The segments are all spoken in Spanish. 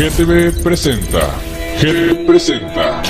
GTV presenta. GTV presenta.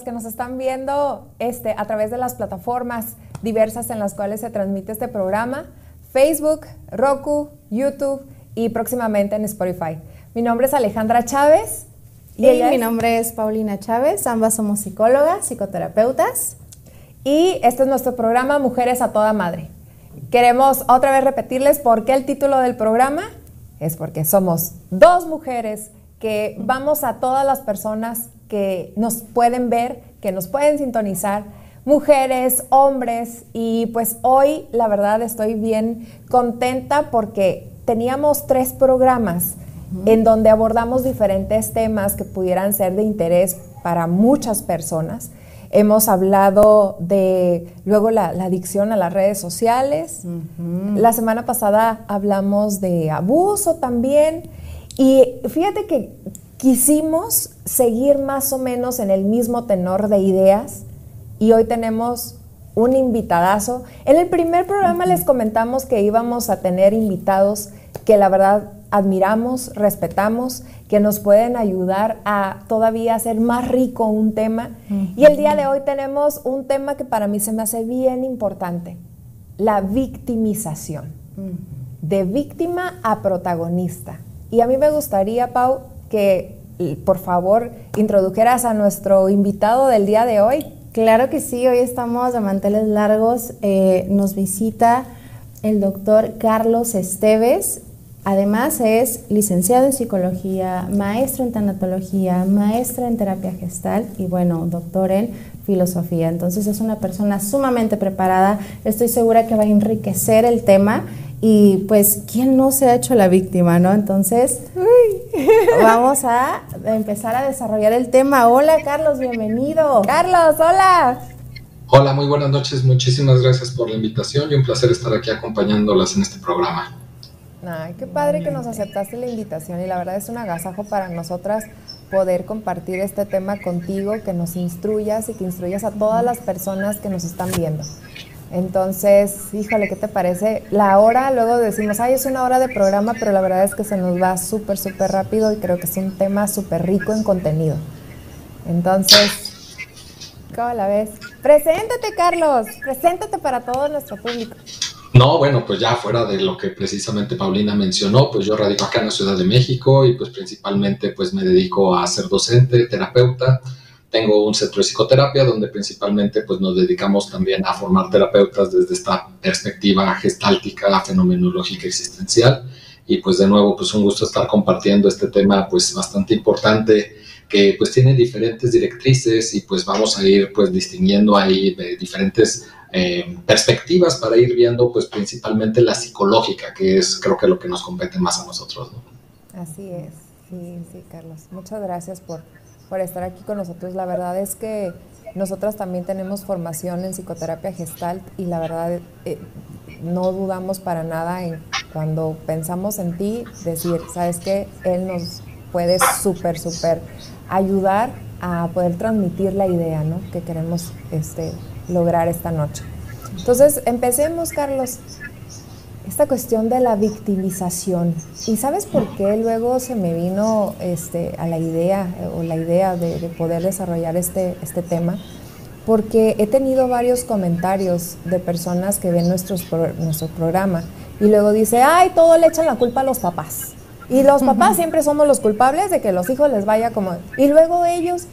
Los que nos están viendo este, a través de las plataformas diversas en las cuales se transmite este programa, Facebook, Roku, YouTube y próximamente en Spotify. Mi nombre es Alejandra Chávez. Y, mi nombre es Paulina Chávez, ambas somos psicólogas, psicoterapeutas. Y este es nuestro programa Mujeres a Toda Madre. Queremos otra vez repetirles por qué el título del programa es porque somos dos mujeres que vamos a todas las personas que nos pueden ver, que nos pueden sintonizar, mujeres, hombres, y pues hoy la verdad estoy bien contenta porque teníamos tres programas en donde abordamos diferentes temas que pudieran ser de interés para muchas personas. Hemos hablado de luego la, adicción a las redes sociales. La semana pasada hablamos de abuso también. Y fíjate que quisimos seguir más o menos en el mismo tenor de ideas y hoy tenemos un invitadazo. En el primer programa les comentamos que íbamos a tener invitados que la verdad admiramos, respetamos, que nos pueden ayudar a todavía hacer más rico un tema. Y el día de hoy tenemos un tema que para mí se me hace bien importante, la victimización, de víctima a protagonista. Y a mí me gustaría, Pau, que por favor introdujeras a nuestro invitado del día de hoy. Claro que sí, hoy estamos de manteles largos. Eh, nos visita el doctor Carlos Esteves. Además es licenciado en psicología, maestro en tanatología, maestro en terapia gestal y bueno, doctor en filosofía. Entonces es una persona sumamente preparada. Estoy segura que va a enriquecer el tema y pues, ¿quién no se ha hecho la víctima, no? Entonces, vamos a empezar a desarrollar el tema. Hola, Carlos, bienvenido. Carlos, hola. Hola, muy buenas noches. Muchísimas gracias por la invitación y un placer estar aquí acompañándolas en este programa. Ay, qué padre que nos aceptaste la invitación y la verdad es un agasajo para nosotras poder compartir este tema contigo, que nos instruyas y que instruyas a todas las personas que nos están viendo. Entonces, híjole, ¿qué te parece? La hora, luego decimos, ay, es una hora de programa, pero la verdad es que se nos va súper, súper rápido y creo que es un tema súper rico en contenido. Entonces, ¿cómo la ves? Preséntate, Carlos, preséntate para todo nuestro público. No, bueno, pues ya fuera de lo que precisamente Paulina mencionó, pues yo radico acá en la Ciudad de México y pues principalmente pues me dedico a ser docente, terapeuta. Tengo un centro de psicoterapia donde principalmente pues nos dedicamos también a formar terapeutas desde esta perspectiva gestáltica, fenomenológica, existencial. Y pues de nuevo, pues un gusto estar compartiendo este tema pues bastante importante que pues tiene diferentes directrices y pues vamos a ir pues distinguiendo ahí de diferentes eh, perspectivas para ir viendo pues principalmente la psicológica, que es creo que lo que nos compete más a nosotros. Así es, sí, sí, Carlos. Muchas gracias por, por estar aquí con nosotros. La verdad es que nosotras también tenemos formación en psicoterapia gestalt y la verdad eh, no dudamos para nada en cuando pensamos en ti, decir, sabes que él nos puede súper, súper ayudar a poder transmitir la idea ¿no? que queremos este, lograr esta noche. Entonces, empecemos, Carlos, esta cuestión de la victimización. ¿Y sabes por qué luego se me vino este, a la idea o la idea de, poder desarrollar este, este tema? Porque he tenido varios comentarios de personas que ven nuestros, nuestro programa y luego dice, ay, todo le echan la culpa a los papás. Y los papás siempre somos los culpables de que los hijos les vaya como... Y luego ellos,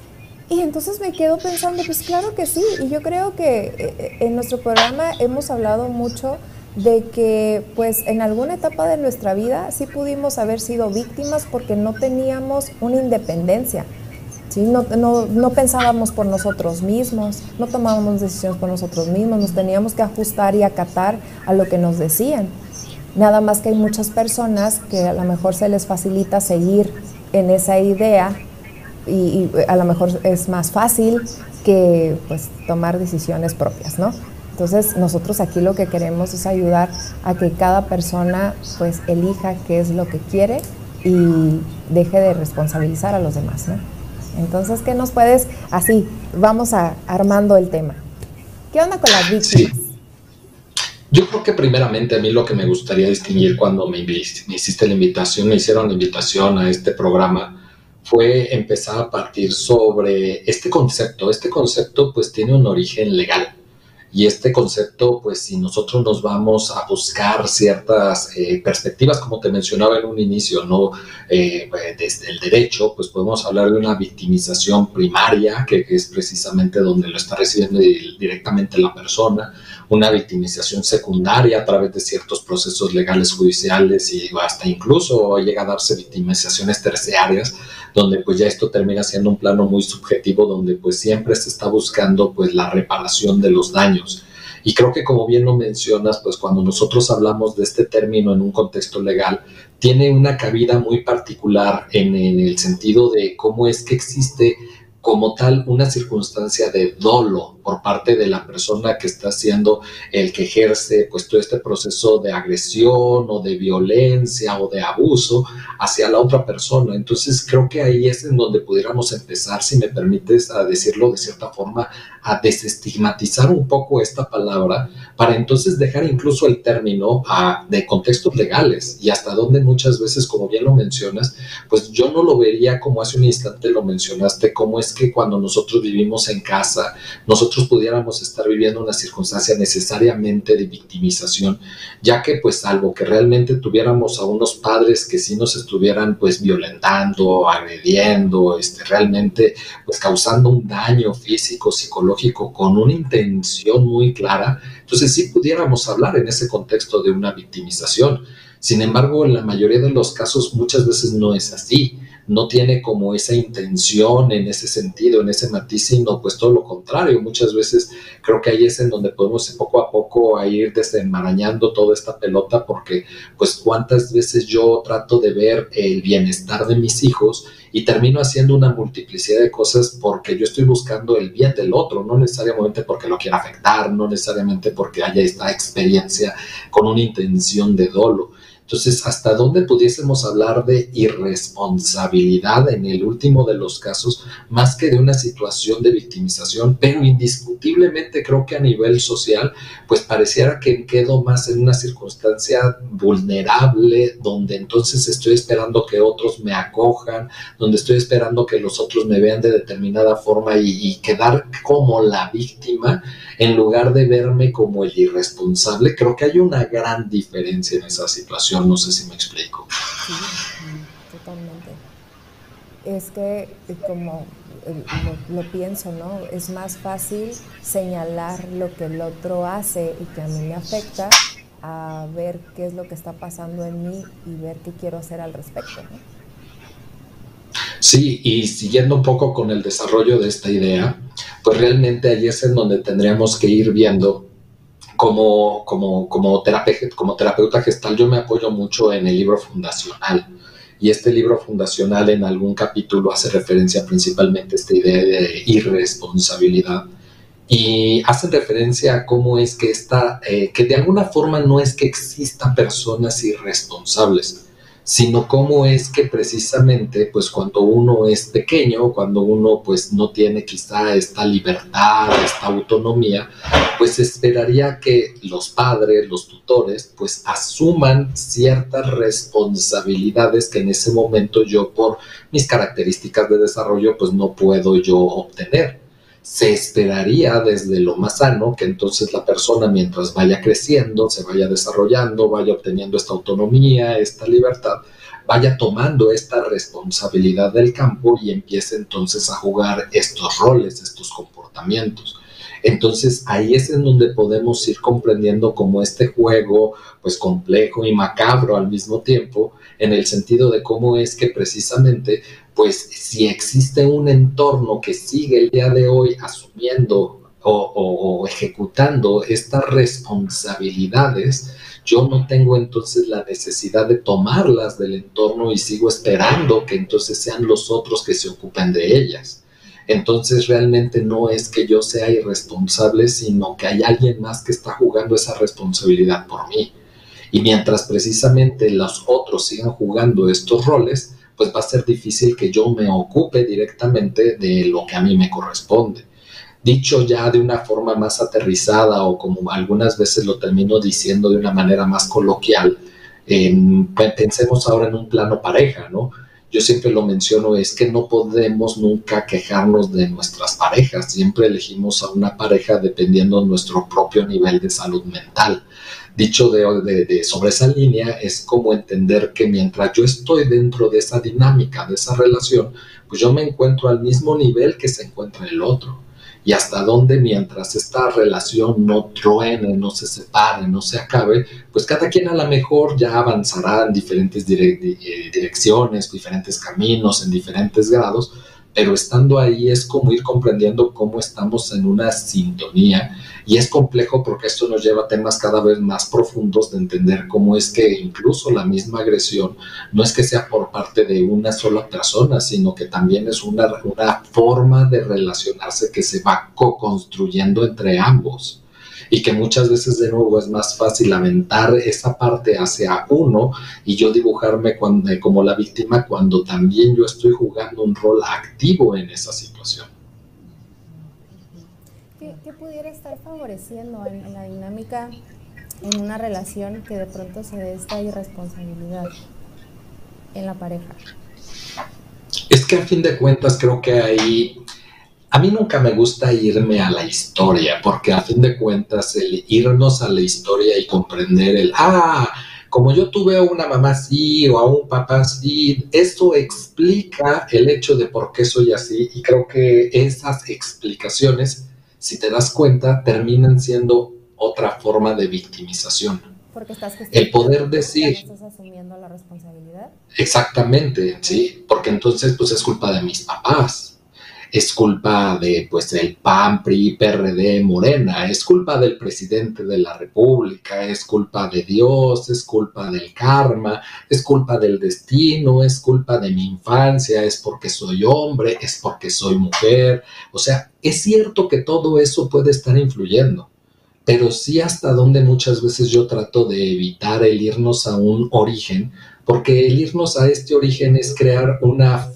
y entonces me quedo pensando, pues claro que sí, y yo creo que eh, en nuestro programa hemos hablado mucho de que pues en alguna etapa de nuestra vida sí pudimos haber sido víctimas porque no teníamos una independencia, ¿sí? no, no, no pensábamos por nosotros mismos, no tomábamos decisiones por nosotros mismos, nos teníamos que ajustar y acatar a lo que nos decían. Nada más que hay muchas personas que a lo mejor se les facilita seguir en esa idea y, a lo mejor es más fácil que pues tomar decisiones propias, ¿no? Entonces nosotros aquí lo que queremos es ayudar a que cada persona pues elija qué es lo que quiere y deje de responsabilizar a los demás, ¿no? Entonces, ¿qué nos puedes, así, vamos a, armando el tema? ¿Qué onda con las víctimas? Yo creo que primeramente a mí lo que me gustaría distinguir cuando me, me hiciste la invitación, me hicieron la invitación a este programa, fue empezar a partir sobre este concepto. Este concepto pues tiene un origen legal. Y este concepto, pues si nosotros nos vamos a buscar ciertas eh, perspectivas, como te mencionaba en un inicio, ¿no? Eh, desde el derecho, pues podemos hablar de una victimización primaria, que, que es precisamente donde lo está recibiendo directamente la persona, una victimización secundaria a través de ciertos procesos legales judiciales y hasta incluso llega a darse victimizaciones terciarias donde pues ya esto termina siendo un plano muy subjetivo donde pues siempre se está buscando pues la reparación de los daños. Y creo que como bien lo mencionas, pues cuando nosotros hablamos de este término en un contexto legal, tiene una cabida muy particular en, en el sentido de cómo es que existe como tal una circunstancia de dolo por parte de la persona que está siendo el que ejerce pues todo este proceso de agresión o de violencia o de abuso hacia la otra persona. Entonces creo que ahí es en donde pudiéramos empezar, si me permites a decirlo de cierta forma, a desestigmatizar un poco esta palabra para entonces dejar incluso el término a, de contextos legales y hasta donde muchas veces, como bien lo mencionas, pues yo no lo vería como hace un instante lo mencionaste, como es que cuando nosotros vivimos en casa, nosotros pudiéramos estar viviendo una circunstancia necesariamente de victimización, ya que pues algo que realmente tuviéramos a unos padres que sí nos estuvieran pues violentando, agrediendo, este, realmente pues causando un daño físico, psicológico con una intención muy clara, entonces sí pudiéramos hablar en ese contexto de una victimización. Sin embargo, en la mayoría de los casos muchas veces no es así no tiene como esa intención en ese sentido, en ese matiz, sino pues todo lo contrario. Muchas veces creo que ahí es en donde podemos poco a poco ir desenmarañando toda esta pelota porque pues cuántas veces yo trato de ver el bienestar de mis hijos y termino haciendo una multiplicidad de cosas porque yo estoy buscando el bien del otro, no necesariamente porque lo quiera afectar, no necesariamente porque haya esta experiencia con una intención de dolo. Entonces, ¿hasta dónde pudiésemos hablar de irresponsabilidad en el último de los casos, más que de una situación de victimización? Pero indiscutiblemente creo que a nivel social, pues pareciera que quedo más en una circunstancia vulnerable, donde entonces estoy esperando que otros me acojan, donde estoy esperando que los otros me vean de determinada forma y, y quedar como la víctima en lugar de verme como el irresponsable. Creo que hay una gran diferencia en esa situación no sé si me explico. Sí, totalmente. Es que eh, como eh, lo, lo, pienso, ¿no? Es más fácil señalar lo que el otro hace y que a mí me afecta a ver qué es lo que está pasando en mí y ver qué quiero hacer al respecto, ¿no? Sí, y siguiendo un poco con el desarrollo de esta idea, pues realmente ahí es en donde tendríamos que ir viendo como, como, como, terapeuta, como terapeuta gestal yo me apoyo mucho en el libro fundacional. Y este libro fundacional en algún capítulo hace referencia principalmente a esta idea de irresponsabilidad. Y hace referencia a cómo es que está, eh, que de alguna forma no es que existan personas irresponsables, sino cómo es que precisamente, pues cuando uno es pequeño, cuando uno pues no tiene quizá esta libertad, esta autonomía, pues esperaría que los padres, los tutores, pues asuman ciertas responsabilidades que en ese momento yo por mis características de desarrollo pues no puedo yo obtener se esperaría desde lo más sano que entonces la persona mientras vaya creciendo, se vaya desarrollando, vaya obteniendo esta autonomía, esta libertad, vaya tomando esta responsabilidad del campo y empiece entonces a jugar estos roles, estos comportamientos. Entonces ahí es en donde podemos ir comprendiendo cómo este juego, pues complejo y macabro al mismo tiempo, en el sentido de cómo es que precisamente pues si existe un entorno que sigue el día de hoy asumiendo o, ejecutando estas responsabilidades, yo no tengo entonces la necesidad de tomarlas del entorno y sigo esperando que entonces sean los otros que se ocupen de ellas. Entonces realmente no es que yo sea irresponsable, sino que hay alguien más que está jugando esa responsabilidad por mí. Y mientras precisamente los otros sigan jugando estos roles, pues va a ser difícil que yo me ocupe directamente de lo que a mí me corresponde. Dicho ya de una forma más aterrizada o como algunas veces lo termino diciendo de una manera más coloquial, pensemos ahora en un plano pareja, ¿no? Yo siempre lo menciono, es que no podemos nunca quejarnos de nuestras parejas, siempre elegimos a una pareja dependiendo de nuestro propio nivel de salud mental dicho de, sobre esa línea es como entender que mientras yo estoy dentro de esa dinámica, de esa relación, pues yo me encuentro al mismo nivel que se encuentra el otro. Y hasta dónde mientras esta relación no truene, no se separe, no se acabe, pues cada quien a lo mejor ya avanzará en diferentes eh, direcciones, diferentes caminos, en diferentes grados, pero estando ahí es como ir comprendiendo cómo estamos en una sintonía. Y es complejo porque esto nos lleva a temas cada vez más profundos de entender cómo es que incluso la misma agresión no es que sea por parte de una sola persona, sino que también es una, una forma de relacionarse que se va co-construyendo entre ambos y que muchas veces de nuevo es más fácil aventar esa parte hacia uno y yo dibujarme eh, como la víctima cuando también yo estoy jugando un rol activo en esa situación. ¿Qué, pudiera estar favoreciendo en, la dinámica en una relación que de pronto se dé esta irresponsabilidad en la pareja? Es que a fin de cuentas creo que ahí a mí nunca me gusta irme a la historia, porque a fin de cuentas el irnos a la historia y comprender el, ah, como yo tuve a una mamá así o a un papá así, eso explica el hecho de por qué soy así y creo que esas explicaciones, si te das cuenta, terminan siendo otra forma de victimización. Porque estás el poder decir... ¿Estás asumiendo la responsabilidad? Exactamente, sí, porque entonces pues es culpa de mis papás es culpa de pues el PAN, PRI, PRD, Morena, es culpa del presidente de la República, es culpa de Dios, es culpa del karma, es culpa del destino, es culpa de mi infancia, es porque soy hombre, es porque soy mujer. O sea, es cierto que todo eso puede estar influyendo, pero sí hasta donde muchas veces yo trato de evitar el irnos a un origen, porque el irnos a este origen es crear una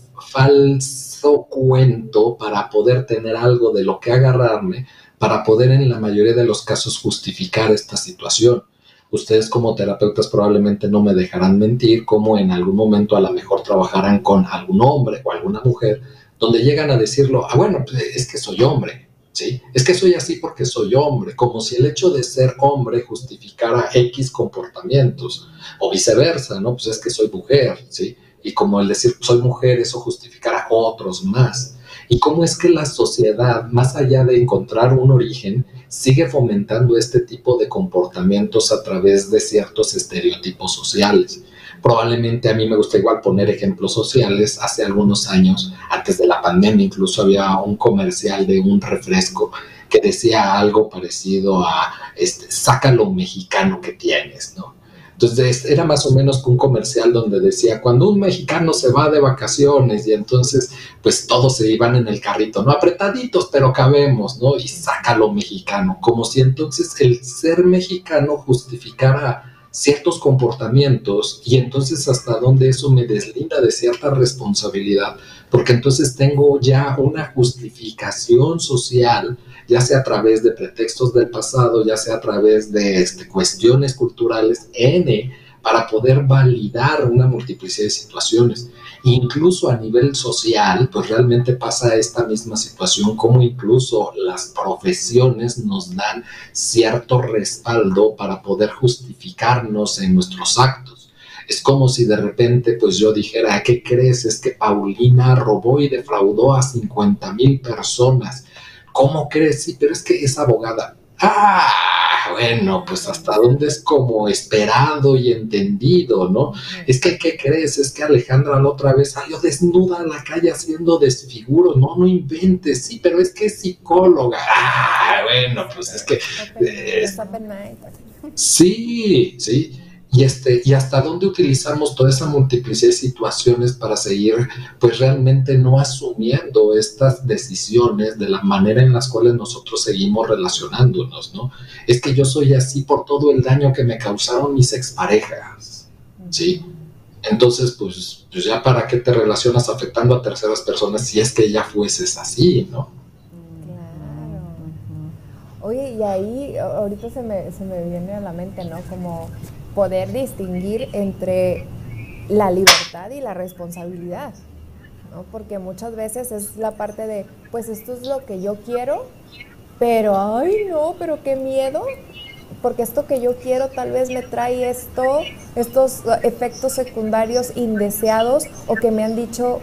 cuento para poder tener algo de lo que agarrarme, para poder en la mayoría de los casos justificar esta situación. Ustedes como terapeutas probablemente no me dejarán mentir, como en algún momento a lo mejor trabajarán con algún hombre o alguna mujer, donde llegan a decirlo, ah, bueno, pues es que soy hombre, ¿sí? Es que soy así porque soy hombre, como si el hecho de ser hombre justificara X comportamientos, o viceversa, ¿no? Pues es que soy mujer, ¿sí? Y como el decir soy mujer, eso justificara otros más. Y cómo es que la sociedad, más allá de encontrar un origen, sigue fomentando este tipo de comportamientos a través de ciertos estereotipos sociales. Probablemente a mí me gusta igual poner ejemplos sociales. Hace algunos años, antes de la pandemia, incluso había un comercial de un refresco que decía algo parecido a, este, saca lo mexicano que tienes, ¿no? Entonces era más o menos un comercial donde decía, cuando un mexicano se va de vacaciones y entonces pues todos se iban en el carrito, ¿no? Apretaditos, pero cabemos, ¿no? Y saca lo mexicano, como si entonces el ser mexicano justificara ciertos comportamientos y entonces hasta dónde eso me deslinda de cierta responsabilidad, porque entonces tengo ya una justificación social, ya sea a través de pretextos del pasado, ya sea a través de este, cuestiones culturales, N, para poder validar una multiplicidad de situaciones. Incluso a nivel social, pues realmente pasa esta misma situación, como incluso las profesiones nos dan cierto respaldo para poder justificarnos en nuestros actos. Es como si de repente pues yo dijera, ¿qué crees? Es que Paulina robó y defraudó a 50 mil personas. ¿Cómo crees? Sí, pero es que es abogada. Ah, bueno, pues hasta dónde es como esperado y entendido, ¿no? Es que, ¿qué crees? Es que Alejandra la otra vez salió desnuda a la calle haciendo desfiguros, no, no inventes, sí, pero es que es psicóloga. Ah, bueno, pues es que... sí, sí y, este, y hasta dónde utilizamos toda esa multiplicidad de situaciones para seguir pues realmente no asumiendo estas decisiones de la manera en las cuales nosotros seguimos relacionándonos, ¿no? Es que yo soy así por todo el daño que me causaron mis exparejas, ¿sí? Entonces, pues, pues ya para qué te relacionas afectando a terceras personas si es que ya fueses así, ¿no? Claro. Oye, y ahí ahorita se me, se me viene a la mente, ¿no? Como poder distinguir entre la libertad y la responsabilidad, ¿no? Porque muchas veces es la parte de, pues esto es lo que yo quiero, pero, ay no, pero qué miedo, porque esto que yo quiero tal vez me trae esto, estos efectos secundarios indeseados o que me han dicho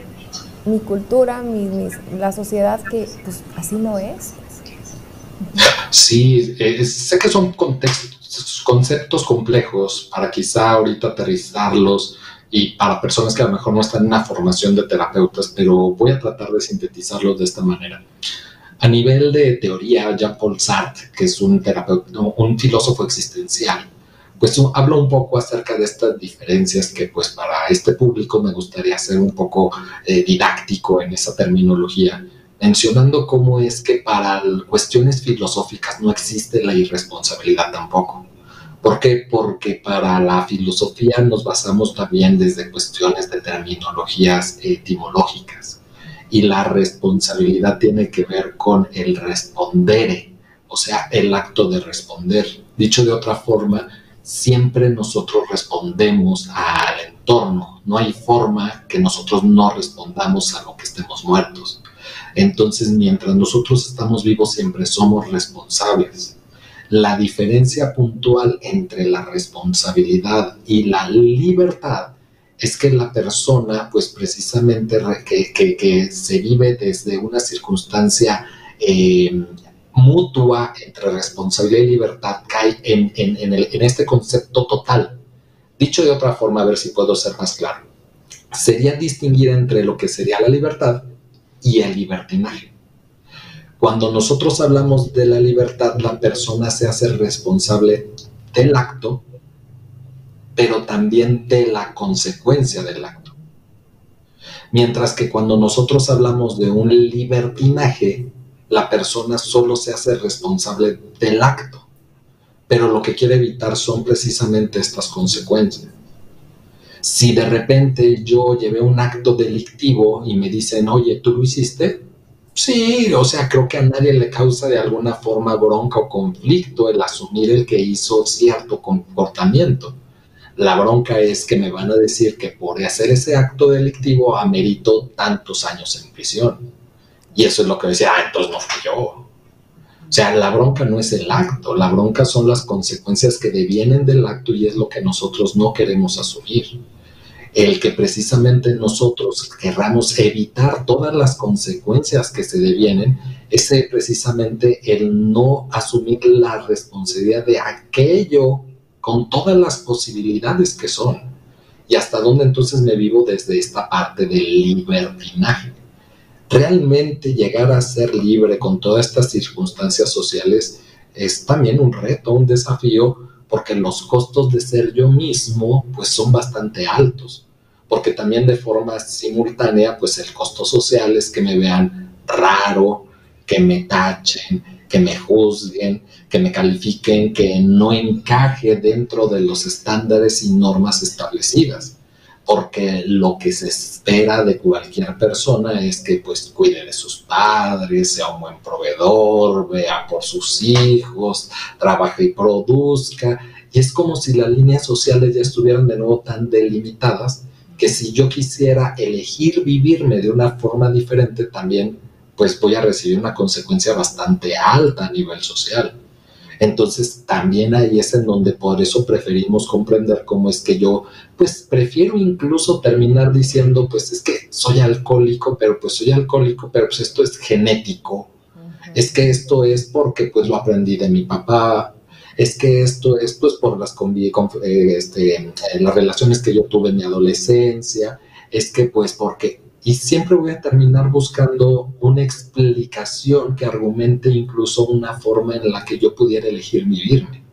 mi cultura, mi, la sociedad que pues así no es. Sí, eh, sé que son contextos conceptos complejos para quizá ahorita aterrizarlos y para personas que a lo mejor no están en una formación de terapeutas, pero voy a tratar de sintetizarlos de esta manera. A nivel de teoría, Jean-Paul Sartre, que es un terapeuta, un filósofo existencial, pues habla un poco acerca de estas diferencias que pues para este público me gustaría ser un poco eh, didáctico en esa terminología, mencionando cómo es que para cuestiones filosóficas no existe la irresponsabilidad tampoco. ¿Por qué? Porque para la filosofía nos basamos también desde cuestiones de terminologías etimológicas y la responsabilidad tiene que ver con el responder, o sea, el acto de responder. Dicho de otra forma, siempre nosotros respondemos al entorno, no hay forma que nosotros no respondamos a lo que estemos muertos. Entonces, mientras nosotros estamos vivos, siempre somos responsables. La diferencia puntual entre la responsabilidad y la libertad es que la persona, pues precisamente que, se vive desde una circunstancia eh, mutua entre responsabilidad y libertad, cae en, en este concepto total. Dicho de otra forma, a ver si puedo ser más claro, sería distinguir entre lo que sería la libertad y el libertinaje. Cuando nosotros hablamos de la libertad, la persona se hace responsable del acto, pero también de la consecuencia del acto. Mientras que cuando nosotros hablamos de un libertinaje, la persona solo se hace responsable del acto, pero lo que quiere evitar son precisamente estas consecuencias. Si de repente yo llevé un acto delictivo y me dicen, oye, ¿tú lo hiciste? Sí, o sea, creo que a nadie le causa de alguna forma bronca o conflicto el asumir el que hizo cierto comportamiento. La bronca es que me van a decir que por hacer ese acto delictivo amerito tantos años en prisión. Y eso es lo que decía, ah, entonces no fui yo. O sea, la bronca no es el acto, la bronca son las consecuencias que devienen del acto y es lo que nosotros no queremos asumir el que precisamente nosotros querramos evitar todas las consecuencias que se devienen, es precisamente el no asumir la responsabilidad de aquello con todas las posibilidades que son. Y hasta dónde entonces me vivo desde esta parte del libertinaje. Realmente llegar a ser libre con todas estas circunstancias sociales es también un reto, un desafío, porque los costos de ser yo mismo pues son bastante altos, porque también de forma simultánea pues el costo social es que me vean raro, que me tachen, que me juzguen, que me califiquen, que no encaje dentro de los estándares y normas establecidas. Porque lo que se espera de cualquier persona es que pues cuide de sus padres, sea un buen proveedor, vea por sus hijos, trabaje y produzca. Y es como si las líneas sociales ya estuvieran de nuevo tan delimitadas que si yo quisiera elegir vivirme de una forma diferente, también pues voy a recibir una consecuencia bastante alta a nivel social. Entonces también ahí es en donde por eso preferimos comprender cómo es que yo pues prefiero incluso terminar diciendo pues es que soy alcohólico, pero pues soy alcohólico, pero pues esto es genético. Es que esto es porque pues lo aprendí de mi papá, es que esto es pues por las, eh, este, las relaciones que yo tuve en mi adolescencia, es que pues porque y siempre voy a terminar buscando una explicación que argumente incluso una forma en la que yo pudiera elegir vivirme.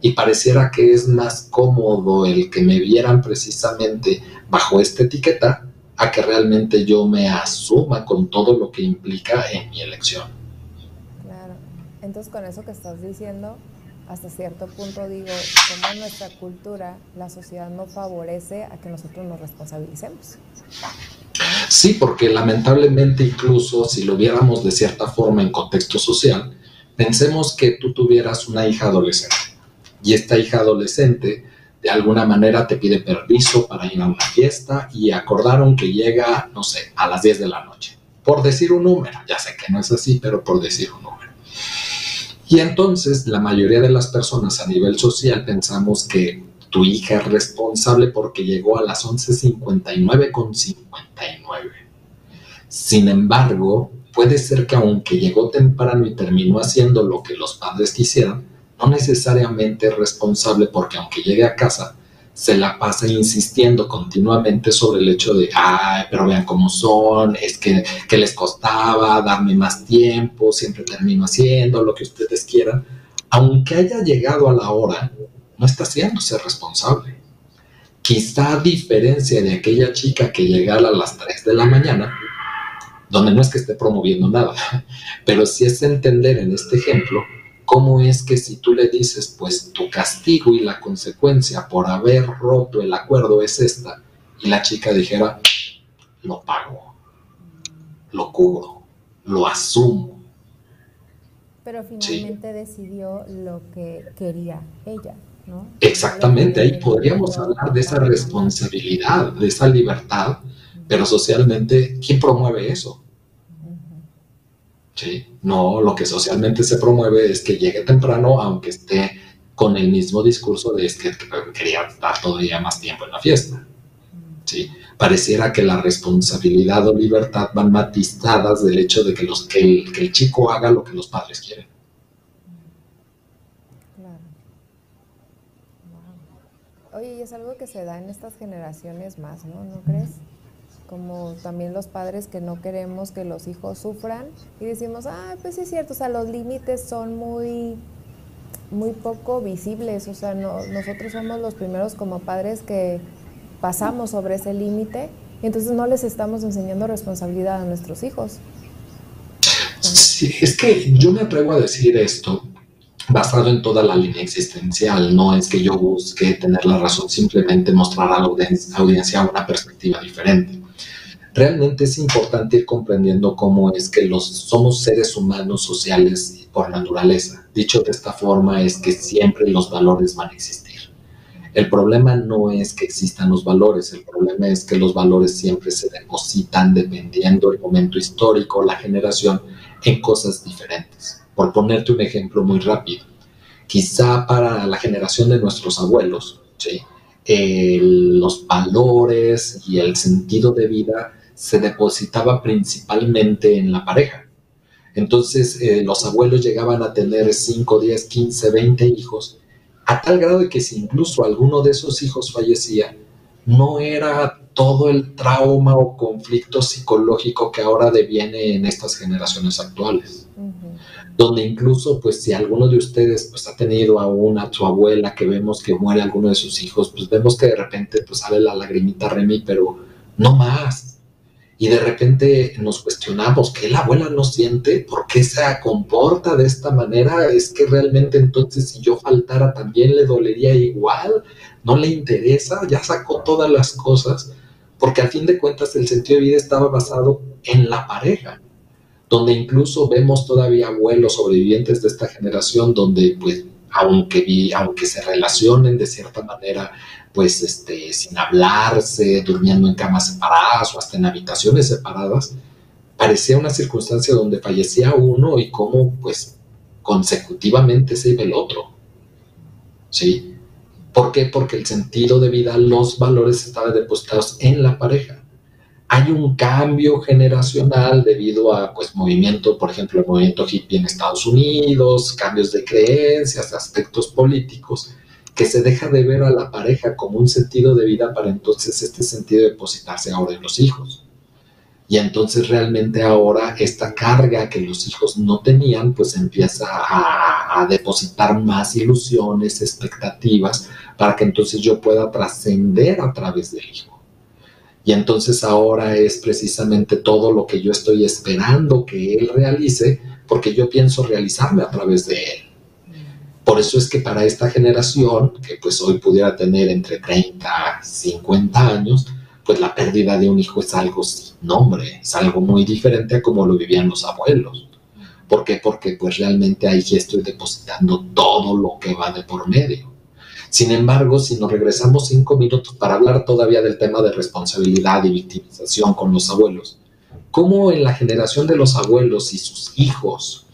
Y pareciera que es más cómodo el que me vieran precisamente bajo esta etiqueta a que realmente yo me asuma con todo lo que implica en mi elección. Claro. Entonces con eso que estás diciendo, hasta cierto punto digo, como en nuestra cultura la sociedad no favorece a que nosotros nos responsabilicemos. Sí, porque lamentablemente incluso si lo viéramos de cierta forma en contexto social, pensemos que tú tuvieras una hija adolescente y esta hija adolescente de alguna manera te pide permiso para ir a una fiesta y acordaron que llega, no sé, a las 10 de la noche. Por decir un número, ya sé que no es así, pero por decir un número. Y entonces la mayoría de las personas a nivel social pensamos que tu hija es responsable porque llegó a las 11.59 con 59. Sin embargo, puede ser que aunque llegó temprano y terminó haciendo lo que los padres quisieran, no necesariamente es responsable porque aunque llegue a casa, se la pasa insistiendo continuamente sobre el hecho de, ay, pero vean cómo son, es que, que les costaba darme más tiempo, siempre termino haciendo lo que ustedes quieran. Aunque haya llegado a la hora, no está haciéndose responsable. Quizá a diferencia de aquella chica que llegara a las 3 de la mañana, donde no es que esté promoviendo nada, pero sí es entender en este ejemplo ¿Cómo es que si tú le dices, pues tu castigo y la consecuencia por haber roto el acuerdo es esta, y la chica dijera, lo pago, lo cubro, lo asumo? Pero finalmente decidió lo que quería ella, ¿no? Exactamente, ahí podríamos hablar de esa responsabilidad, de esa libertad, pero socialmente, ¿quién promueve eso? ¿Sí? No, lo que socialmente se promueve es que llegue temprano, aunque esté con el mismo discurso de que quería estar todavía más tiempo en la fiesta. ¿sí? Pareciera que la responsabilidad o libertad van matizadas del hecho de que, los, que, el, chico haga lo que los padres quieren. Claro. Oye, y es algo que se da en estas generaciones más, ¿no? ¿No crees? Como también los padres que no queremos que los hijos sufran y decimos, ah, pues sí es cierto, o sea, los límites son muy, muy poco visibles, o sea, nosotros somos los primeros como padres que pasamos sobre ese límite y entonces no les estamos enseñando responsabilidad a nuestros hijos. Es que yo me atrevo a decir esto basado en toda la línea existencial. No es que yo busque tener la razón, simplemente mostrar a la audiencia una perspectiva diferente. Realmente es importante ir comprendiendo cómo es que los, somos seres humanos sociales por naturaleza. Dicho de esta forma es que siempre los valores van a existir. El problema no es que existan los valores, el problema es que los valores siempre se depositan dependiendo del momento histórico, la generación, en cosas diferentes. Por ponerte un ejemplo muy rápido, quizá para la generación de nuestros abuelos, los valores y el sentido de vida se depositaba principalmente en la pareja. Entonces eh, los abuelos llegaban a tener 5, 10, 15, 20 hijos, a tal grado de que si incluso alguno de esos hijos fallecía, no era todo el trauma o conflicto psicológico que ahora deviene en estas generaciones actuales donde incluso pues si alguno de ustedes pues ha tenido a una, a su abuela que vemos que muere alguno de sus hijos, pues vemos que de repente pues sale la lagrimita Remy, pero no más. Y de repente nos cuestionamos, ¿qué la abuela no siente? ¿Por qué se comporta de esta manera? ¿Es que realmente entonces si yo faltara también le dolería igual? ¿No le interesa? Ya sacó todas las cosas, porque al fin de cuentas el sentido de vida estaba basado en la pareja donde incluso vemos todavía abuelos sobrevivientes de esta generación donde pues aunque, aunque se relacionen de cierta manera, pues este, sin hablarse, durmiendo en camas separadas o hasta en habitaciones separadas, parecía una circunstancia donde fallecía uno y cómo pues consecutivamente se iba el otro. ¿Sí? ¿Por qué? Porque el sentido de vida, los valores estaban depositados en la pareja hay un cambio generacional debido a pues movimiento, por ejemplo, el movimiento hippie en Estados Unidos, cambios de creencias, aspectos políticos, que se deja de ver a la pareja como un sentido de vida para entonces este sentido depositarse ahora en los hijos. Y entonces realmente ahora esta carga que los hijos no tenían, pues empieza a, depositar más ilusiones, expectativas, para que entonces yo pueda trascender a través del hijo. Y entonces ahora es precisamente todo lo que yo estoy esperando que Él realice, porque yo pienso realizarme a través de Él. Por eso es que para esta generación, que pues hoy pudiera tener entre 30 y 50 años, pues la pérdida de un hijo es algo sin nombre, es algo muy diferente a como lo vivían los abuelos. ¿Por qué? Porque pues realmente ahí estoy depositando todo lo que va de por medio. Sin embargo, si nos regresamos cinco minutos para hablar todavía del tema de responsabilidad y victimización con los abuelos, cómo en la generación de los abuelos y sus hijos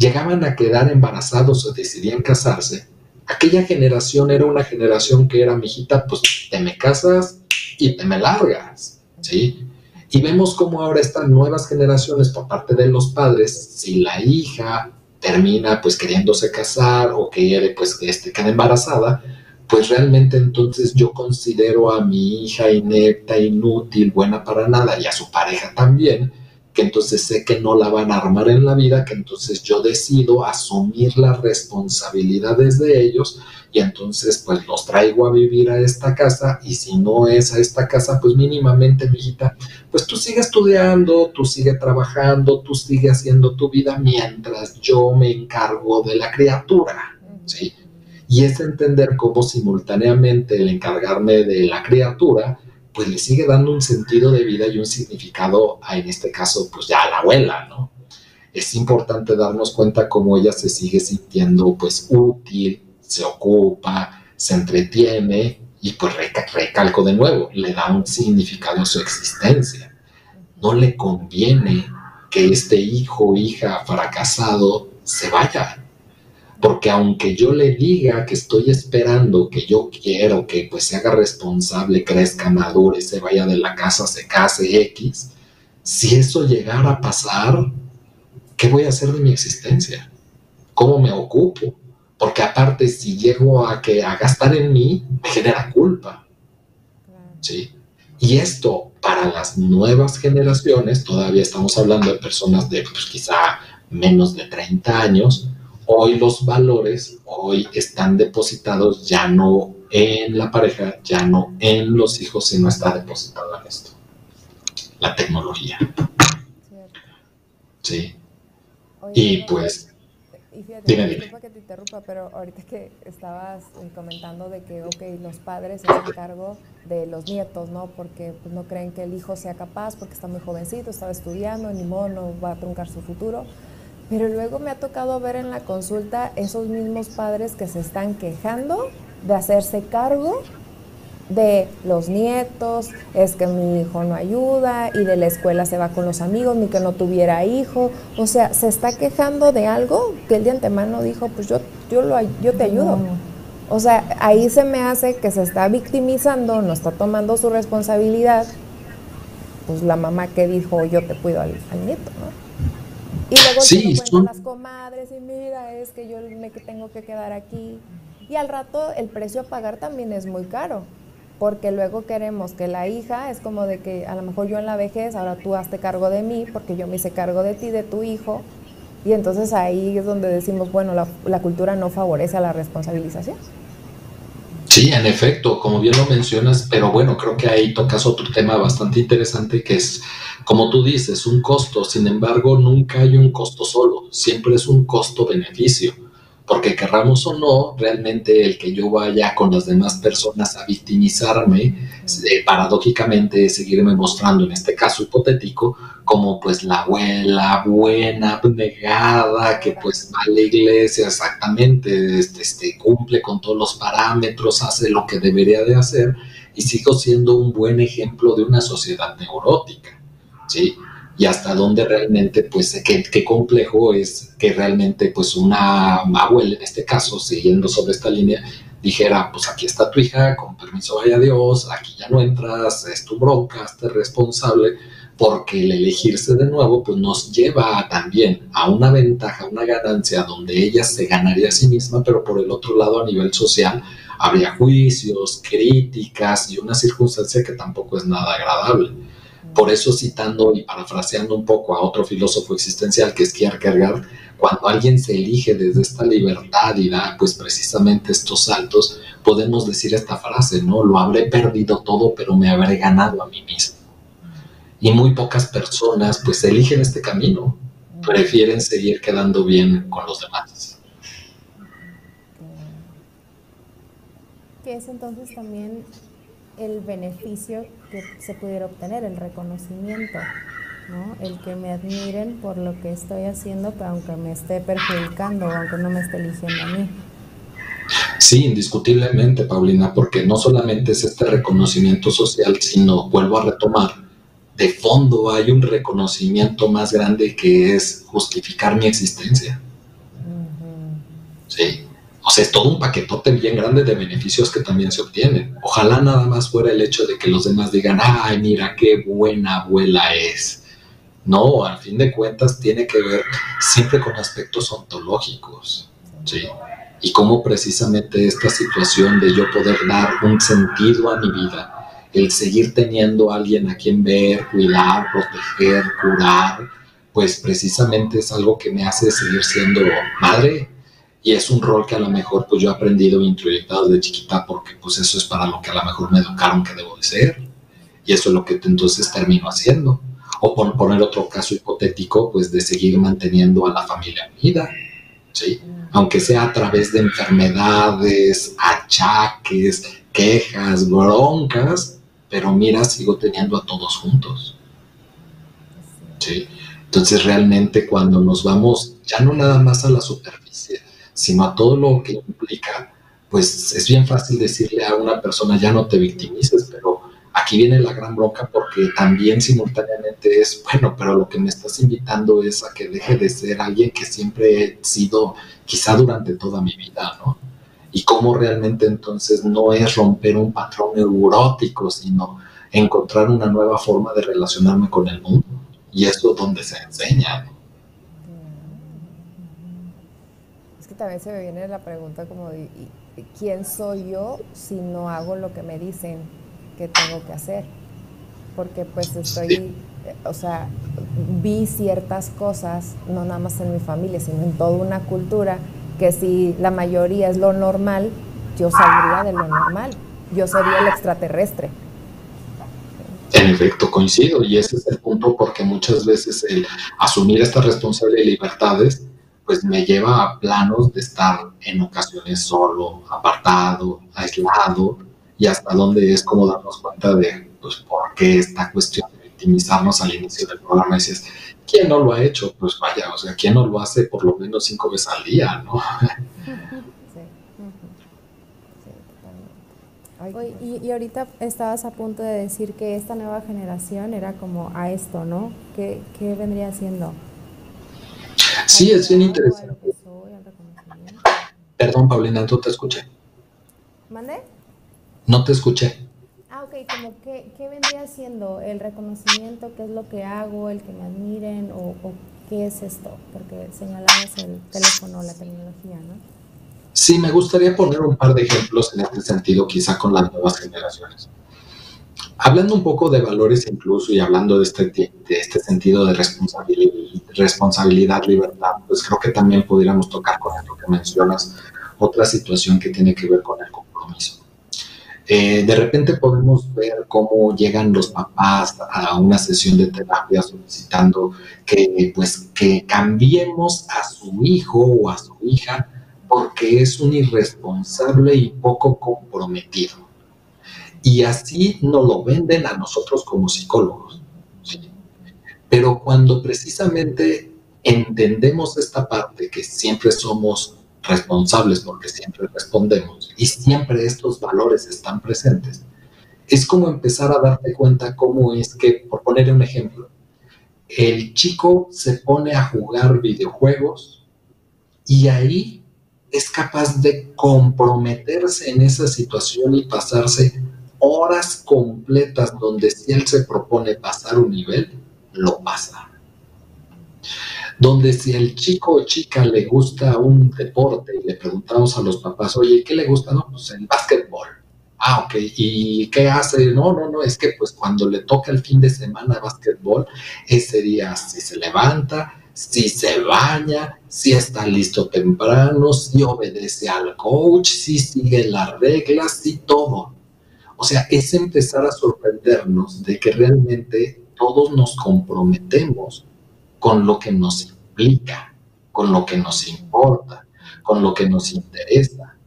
llegaban a quedar embarazados o decidían casarse, aquella generación era una generación que era, mijita, pues te me casas y te me largas, ¿sí? Y vemos cómo ahora estas nuevas generaciones por parte de los padres, si la hija termina pues queriéndose casar o quiere pues que este, embarazada, pues realmente entonces yo considero a mi hija inepta, inútil, buena para nada y a su pareja también, que entonces sé que no la van a armar en la vida, que entonces yo decido asumir las responsabilidades de ellos y entonces pues los traigo a vivir a esta casa y si no es a esta casa pues mínimamente mi hijita pues tú sigue estudiando, tú sigue trabajando, tú sigue haciendo tu vida mientras yo me encargo de la criatura, ¿sí? Y es entender cómo simultáneamente el encargarme de la criatura pues le sigue dando un sentido de vida y un significado a, en este caso pues ya a la abuela, ¿no? Es importante darnos cuenta cómo ella se sigue sintiendo pues útil, se ocupa, se entretiene y pues recalco de nuevo, le da un significado a su existencia. No le conviene que este hijo o hija fracasado se vaya. Porque aunque yo le diga que estoy esperando, que yo quiero que pues se haga responsable, crezca, madure, se vaya de la casa, se case X, si eso llegara a pasar, ¿qué voy a hacer de mi existencia? ¿Cómo me ocupo? porque aparte si llego a, que, a gastar en mí, me genera culpa. ¿Sí? Y esto para las nuevas generaciones, todavía estamos hablando de personas de pues, quizá menos de 30 años, hoy los valores, hoy están depositados ya no en la pareja, ya no en los hijos, sino está depositado en esto, la tecnología. Sí. Y pues y fíjate, disculpa que te interrumpa, pero ahorita que estabas eh, comentando de que, ok, los padres se hacen cargo de los nietos, ¿no? Porque pues, no creen que el hijo sea capaz, porque está muy jovencito, estaba estudiando, ni modo, no va a truncar su futuro. Pero luego me ha tocado ver en la consulta esos mismos padres que se están quejando de hacerse cargo de los nietos, es que mi hijo no ayuda y de la escuela se va con los amigos, ni que no tuviera hijo. O sea, se está quejando de algo que el de antemano dijo, pues yo, yo, lo, yo te ayudo. O sea, ahí se me hace que se está victimizando, no está tomando su responsabilidad, pues la mamá que dijo, yo te cuido al, nieto, ¿no? Y luego sí, se lo las comadres y mira, es que yo me tengo que quedar aquí. Y al rato el precio a pagar también es muy caro porque luego queremos que la hija es como de que a lo mejor yo en la vejez, ahora tú hazte cargo de mí, porque yo me hice cargo de ti, de tu hijo, y entonces ahí es donde decimos, bueno, la, cultura no favorece a la responsabilización. Sí, en efecto, como bien lo mencionas, pero bueno, creo que ahí tocas otro tema bastante interesante que es, como tú dices, un costo. Sin embargo, nunca hay un costo solo, siempre es un costo-beneficio porque querramos o no, realmente el que yo vaya con las demás personas a victimizarme, eh, paradójicamente seguirme mostrando, en este caso hipotético, como pues la abuela buena, abnegada, que pues va a la iglesia exactamente, este, este, cumple con todos los parámetros, hace lo que debería de hacer, y sigo siendo un buen ejemplo de una sociedad neurótica, ¿sí? y hasta dónde realmente, pues, qué, qué, complejo es que realmente, pues, una abuela, en este caso, siguiendo sobre esta línea, dijera, pues, aquí está tu hija, con permiso vaya Dios, aquí ya no entras, es tu bronca, esté responsable, porque el elegirse de nuevo, pues, nos lleva también a una ventaja, una ganancia, donde ella se ganaría a sí misma, pero por el otro lado, a nivel social, habría juicios, críticas y una circunstancia que tampoco es nada agradable. Por eso citando y parafraseando un poco a otro filósofo existencial que es Kierkegaard, cuando alguien se elige desde esta libertad y da pues precisamente estos saltos, podemos decir esta frase, ¿no? Lo habré perdido todo, pero me habré ganado a mí mismo. Y muy pocas personas pues eligen este camino, prefieren seguir quedando bien con los demás. Que es entonces también el beneficio que se pudiera obtener, el reconocimiento, ¿no? el que me admiren por lo que estoy haciendo, pero aunque me esté perjudicando o aunque no me esté eligiendo a mí. Sí, indiscutiblemente, Paulina, porque no solamente es este reconocimiento social, sino, vuelvo a retomar, de fondo hay un reconocimiento más grande que es justificar mi existencia. Sí. O sea, es todo un paquetote bien grande de beneficios que también se obtienen. Ojalá nada más fuera el hecho de que los demás digan, ay, mira qué buena abuela es. No, al fin de cuentas tiene que ver siempre con aspectos ontológicos, ¿sí? Y cómo precisamente esta situación de yo poder dar un sentido a mi vida, el seguir teniendo a alguien a quien ver, cuidar, proteger, curar, pues precisamente es algo que me hace seguir siendo madre, y es un rol que a lo mejor pues yo he aprendido introyectado de chiquita porque pues eso es para lo que a lo mejor me educaron que debo de ser y eso es lo que entonces termino haciendo o por poner otro caso hipotético pues de seguir manteniendo a la familia unida ¿sí? aunque sea a través de enfermedades achaques quejas broncas pero mira sigo teniendo a todos juntos ¿sí? entonces realmente cuando nos vamos ya no nada más a la superficie sino a todo lo que implica, pues es bien fácil decirle a una persona ya no te victimices, pero aquí viene la gran bronca porque también simultáneamente es, bueno, pero lo que me estás invitando es a que deje de ser alguien que siempre he sido quizá durante toda mi vida, ¿no? Y cómo realmente entonces no es romper un patrón neurótico, sino encontrar una nueva forma de relacionarme con el mundo. Y es donde se enseña, ¿no? También se me viene la pregunta como de, ¿quién soy yo si no hago lo que me dicen que tengo que hacer? Porque pues estoy, o sea, vi ciertas cosas, no nada más en mi familia, sino en toda una cultura, que si la mayoría es lo normal, yo saldría de lo normal, yo sería el extraterrestre. En efecto, coincido, y ese es el punto porque muchas veces el asumir esta responsabilidad de libertades pues me lleva a planos de estar en ocasiones solo, apartado, aislado, y hasta dónde es como darnos cuenta de pues, por qué esta cuestión de victimizarnos al inicio del programa. Dices, ¿quién no lo ha hecho? Pues vaya, o sea, ¿quién no lo hace por lo menos cinco veces al día, no? y, y, ahorita estabas a punto de decir que esta nueva generación era como a esto, ¿no? ¿Qué, qué vendría siendo? Sí, es bien interesante. Perdón, Paulina, no te escuché. ¿Mande? No te escuché. Ah, ok, como qué, qué vendría siendo el reconocimiento, qué es lo que hago, el que me admiren o, o qué es esto, porque señalabas el teléfono, la tecnología, ¿no? Sí, me gustaría poner un par de ejemplos en este sentido, quizá con las nuevas generaciones. Hablando un poco de valores incluso y hablando de este, de este sentido de responsabilidad, responsabilidad, libertad, pues creo que también pudiéramos tocar con esto que mencionas, otra situación que tiene que ver con el compromiso. Eh, de repente podemos ver cómo llegan los papás a una sesión de terapia solicitando que, pues, que cambiemos a su hijo o a su hija porque es un irresponsable y poco comprometido. Y así nos lo venden a nosotros como psicólogos. Pero cuando precisamente entendemos esta parte, que siempre somos responsables porque siempre respondemos y siempre estos valores están presentes, es como empezar a darte cuenta cómo es que, por poner un ejemplo, el chico se pone a jugar videojuegos y ahí es capaz de comprometerse en esa situación y pasarse horas completas donde si él se propone pasar un nivel, lo pasa. Donde si el chico o chica le gusta un deporte y le preguntamos a los papás, oye, ¿qué le gusta? No, pues el básquetbol. Ah, ok. ¿Y qué hace? No, no, no, es que pues cuando le toca el fin de semana básquetbol, ese día si se levanta, si se baña, si está listo temprano, si obedece al coach, si sigue las reglas, si todo. O sea, es empezar a sorprendernos de que realmente todos nos comprometemos con lo que nos implica, con lo que nos importa, con lo que nos interesa.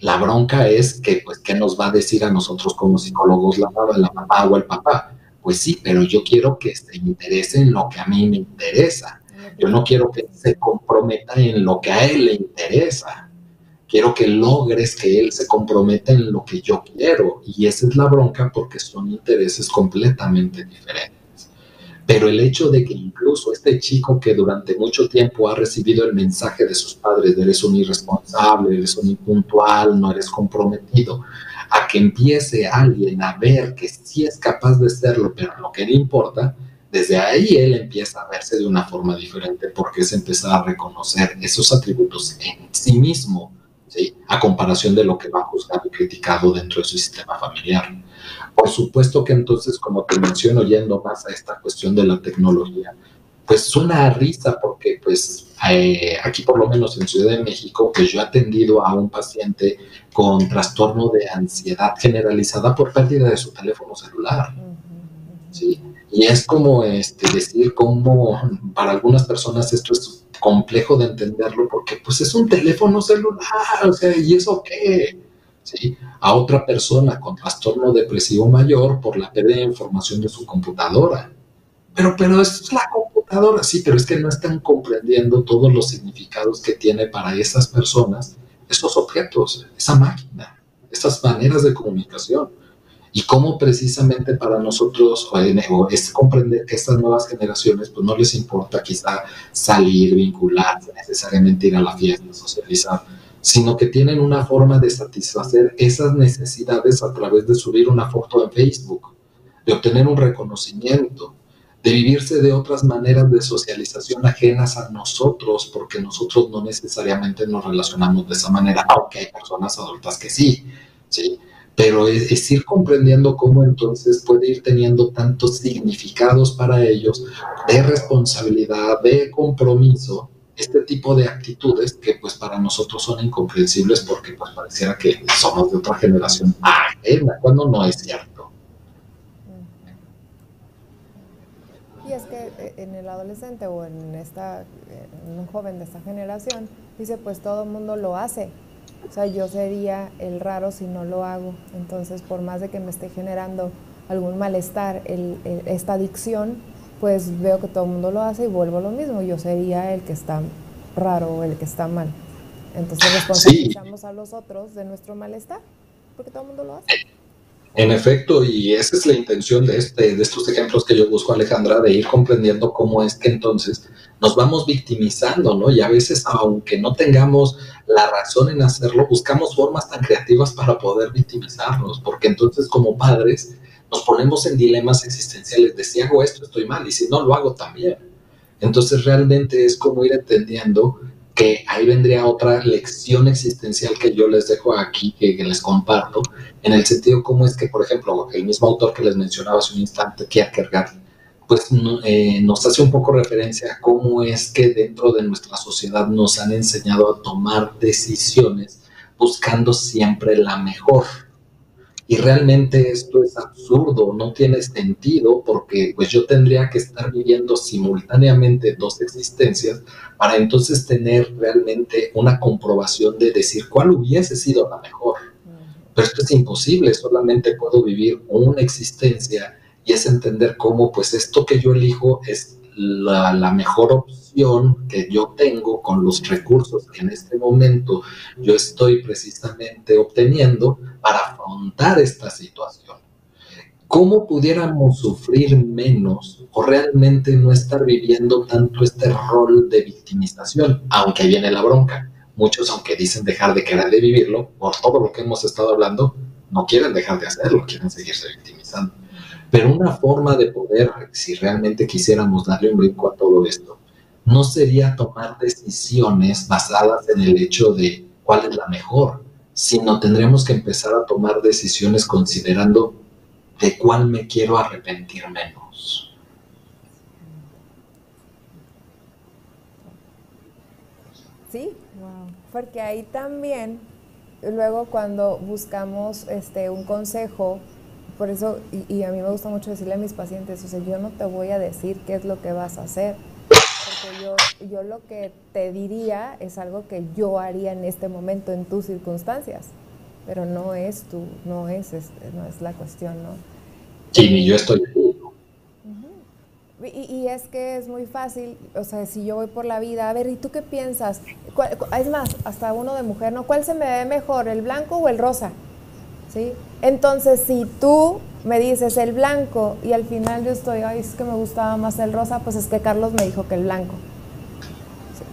La bronca es que, pues, ¿qué nos va a decir a nosotros como psicólogos la, la mamá o el papá? Pues sí, pero yo quiero que se interese en lo que a mí me interesa yo no quiero que se comprometa en lo que a él le interesa. Quiero que logres que él se comprometa en lo que yo quiero. Y esa es la bronca porque son intereses completamente diferentes. Pero el hecho de que incluso este chico que durante mucho tiempo ha recibido el mensaje de sus padres de eres un irresponsable, eres un impuntual, no eres comprometido, a que empiece alguien a ver que sí es capaz de serlo, pero lo que le importa, desde ahí él empieza a verse de una forma diferente porque es empezar a reconocer esos atributos en sí mismo, ¿sí? a comparación de lo que va juzgado y criticado dentro de su sistema familiar. Por supuesto que entonces, como te menciono, yendo más a esta cuestión de la tecnología, pues suena a risa porque pues eh, aquí por lo menos en Ciudad de México, pues yo he atendido a un paciente con trastorno de ansiedad generalizada por pérdida de su teléfono celular. ¿sí? Y es como este, decir cómo para algunas personas esto es complejo de entenderlo porque pues es un teléfono celular, o sea, ¿y eso qué? ¿Sí? A otra persona con trastorno depresivo mayor por la pérdida de información de su computadora. Pero, pero es la computadora, sí, pero es que no están comprendiendo todos los significados que tiene para esas personas esos objetos, esa máquina, esas maneras de comunicación y cómo precisamente para nosotros es comprender que estas nuevas generaciones pues no les importa quizá salir, vincularse, necesariamente ir a la fiesta, socializar, sino que tienen una forma de satisfacer esas necesidades a través de subir una foto en Facebook, de obtener un reconocimiento, de vivirse de otras maneras de socialización ajenas a nosotros, porque nosotros no necesariamente nos relacionamos de esa manera, aunque hay personas adultas que sí, ¿sí? Pero es, ir comprendiendo cómo entonces puede ir teniendo tantos significados para ellos de responsabilidad, de compromiso, este tipo de actitudes que pues para nosotros son incomprensibles porque pues pareciera que somos de otra generación ajena, cuando no es cierto. es que eh, en el adolescente o en esta, en un joven de esta generación, dice, pues todo el mundo lo hace. O sea, yo sería el raro si no lo hago. Entonces, por más de que me esté generando algún malestar, esta adicción, pues veo que todo el mundo lo hace y vuelvo a lo mismo. Yo sería el que está raro o el que está mal. Entonces responsabilizamos a los otros de nuestro malestar, porque todo el mundo lo hace. En efecto, y esa es la intención de, este, de estos ejemplos que yo busco, Alejandra, de ir comprendiendo cómo es que entonces nos vamos victimizando, ¿no? Y a veces, aunque no tengamos la razón en hacerlo, buscamos formas tan creativas para poder victimizarnos, porque entonces como padres nos ponemos en dilemas existenciales de si hago esto estoy mal y si no lo hago también. Entonces realmente es como ir entendiendo que ahí vendría otra lección existencial que yo les dejo aquí, que, les comparto, en el sentido como es que, por ejemplo, el mismo autor que les mencionaba hace un instante, Kierkegaard, pues eh, nos hace un poco referencia a cómo es que dentro de nuestra sociedad nos han enseñado a tomar decisiones buscando siempre la mejor y realmente esto es absurdo, no tiene sentido porque pues yo tendría que estar viviendo simultáneamente dos existencias para entonces tener realmente una comprobación de decir cuál hubiese sido la mejor. Pero esto es imposible, solamente puedo vivir una existencia y es entender cómo pues esto que yo elijo es la, mejor opción que yo tengo con los recursos que en este momento yo estoy precisamente obteniendo para afrontar esta situación. ¿Cómo pudiéramos sufrir menos o realmente no estar viviendo tanto este rol de victimización? Aunque viene la bronca. Muchos, aunque dicen dejar de querer de vivirlo, por todo lo que hemos estado hablando, no quieren dejar de hacerlo, quieren seguirse victimizando. Pero una forma de poder, si realmente quisiéramos darle un brinco a todo esto, no sería tomar decisiones basadas en el hecho de cuál es la mejor, sino tendríamos que empezar a tomar decisiones considerando de cuál me quiero arrepentir menos. Sí, porque ahí también, luego cuando buscamos este, un consejo por eso, y, a mí me gusta mucho decirle a mis pacientes, o sea, yo no te voy a decir qué es lo que vas a hacer, porque yo, yo lo que te diría es algo que yo haría en este momento, en tus circunstancias, pero no es tu, no es, no es la cuestión, ¿no? Sí, ni yo estoy y, es que es muy fácil, o sea, si yo voy por la vida, a ver, ¿y tú qué piensas? es más, hasta uno de mujer, ¿no? ¿Cuál se me ve mejor, el blanco o el rosa? ¿Sí? Entonces, si tú me dices el blanco y al final yo estoy, ay, es que me gustaba más el rosa, pues es que Carlos me dijo que el blanco.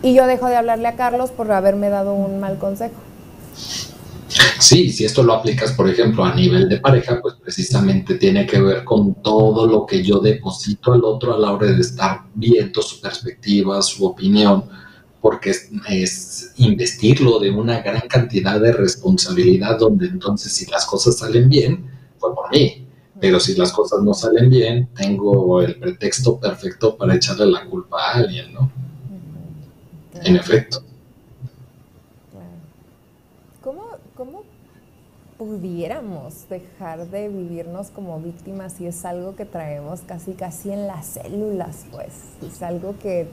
Y yo dejo de hablarle a Carlos por haberme dado un mal consejo. Sí, si esto lo aplicas, por ejemplo, a nivel de pareja, pues precisamente tiene que ver con todo lo que yo deposito al otro a la hora de estar viendo su perspectiva, su opinión, porque es, investirlo de una gran cantidad de responsabilidad donde entonces si las cosas salen bien, fue por mí. Pero si las cosas no salen bien, tengo el pretexto perfecto para echarle la culpa a alguien, ¿no? En efecto. Pudiéramos dejar de vivirnos como víctimas y es algo que traemos casi casi en las células, pues. Es algo que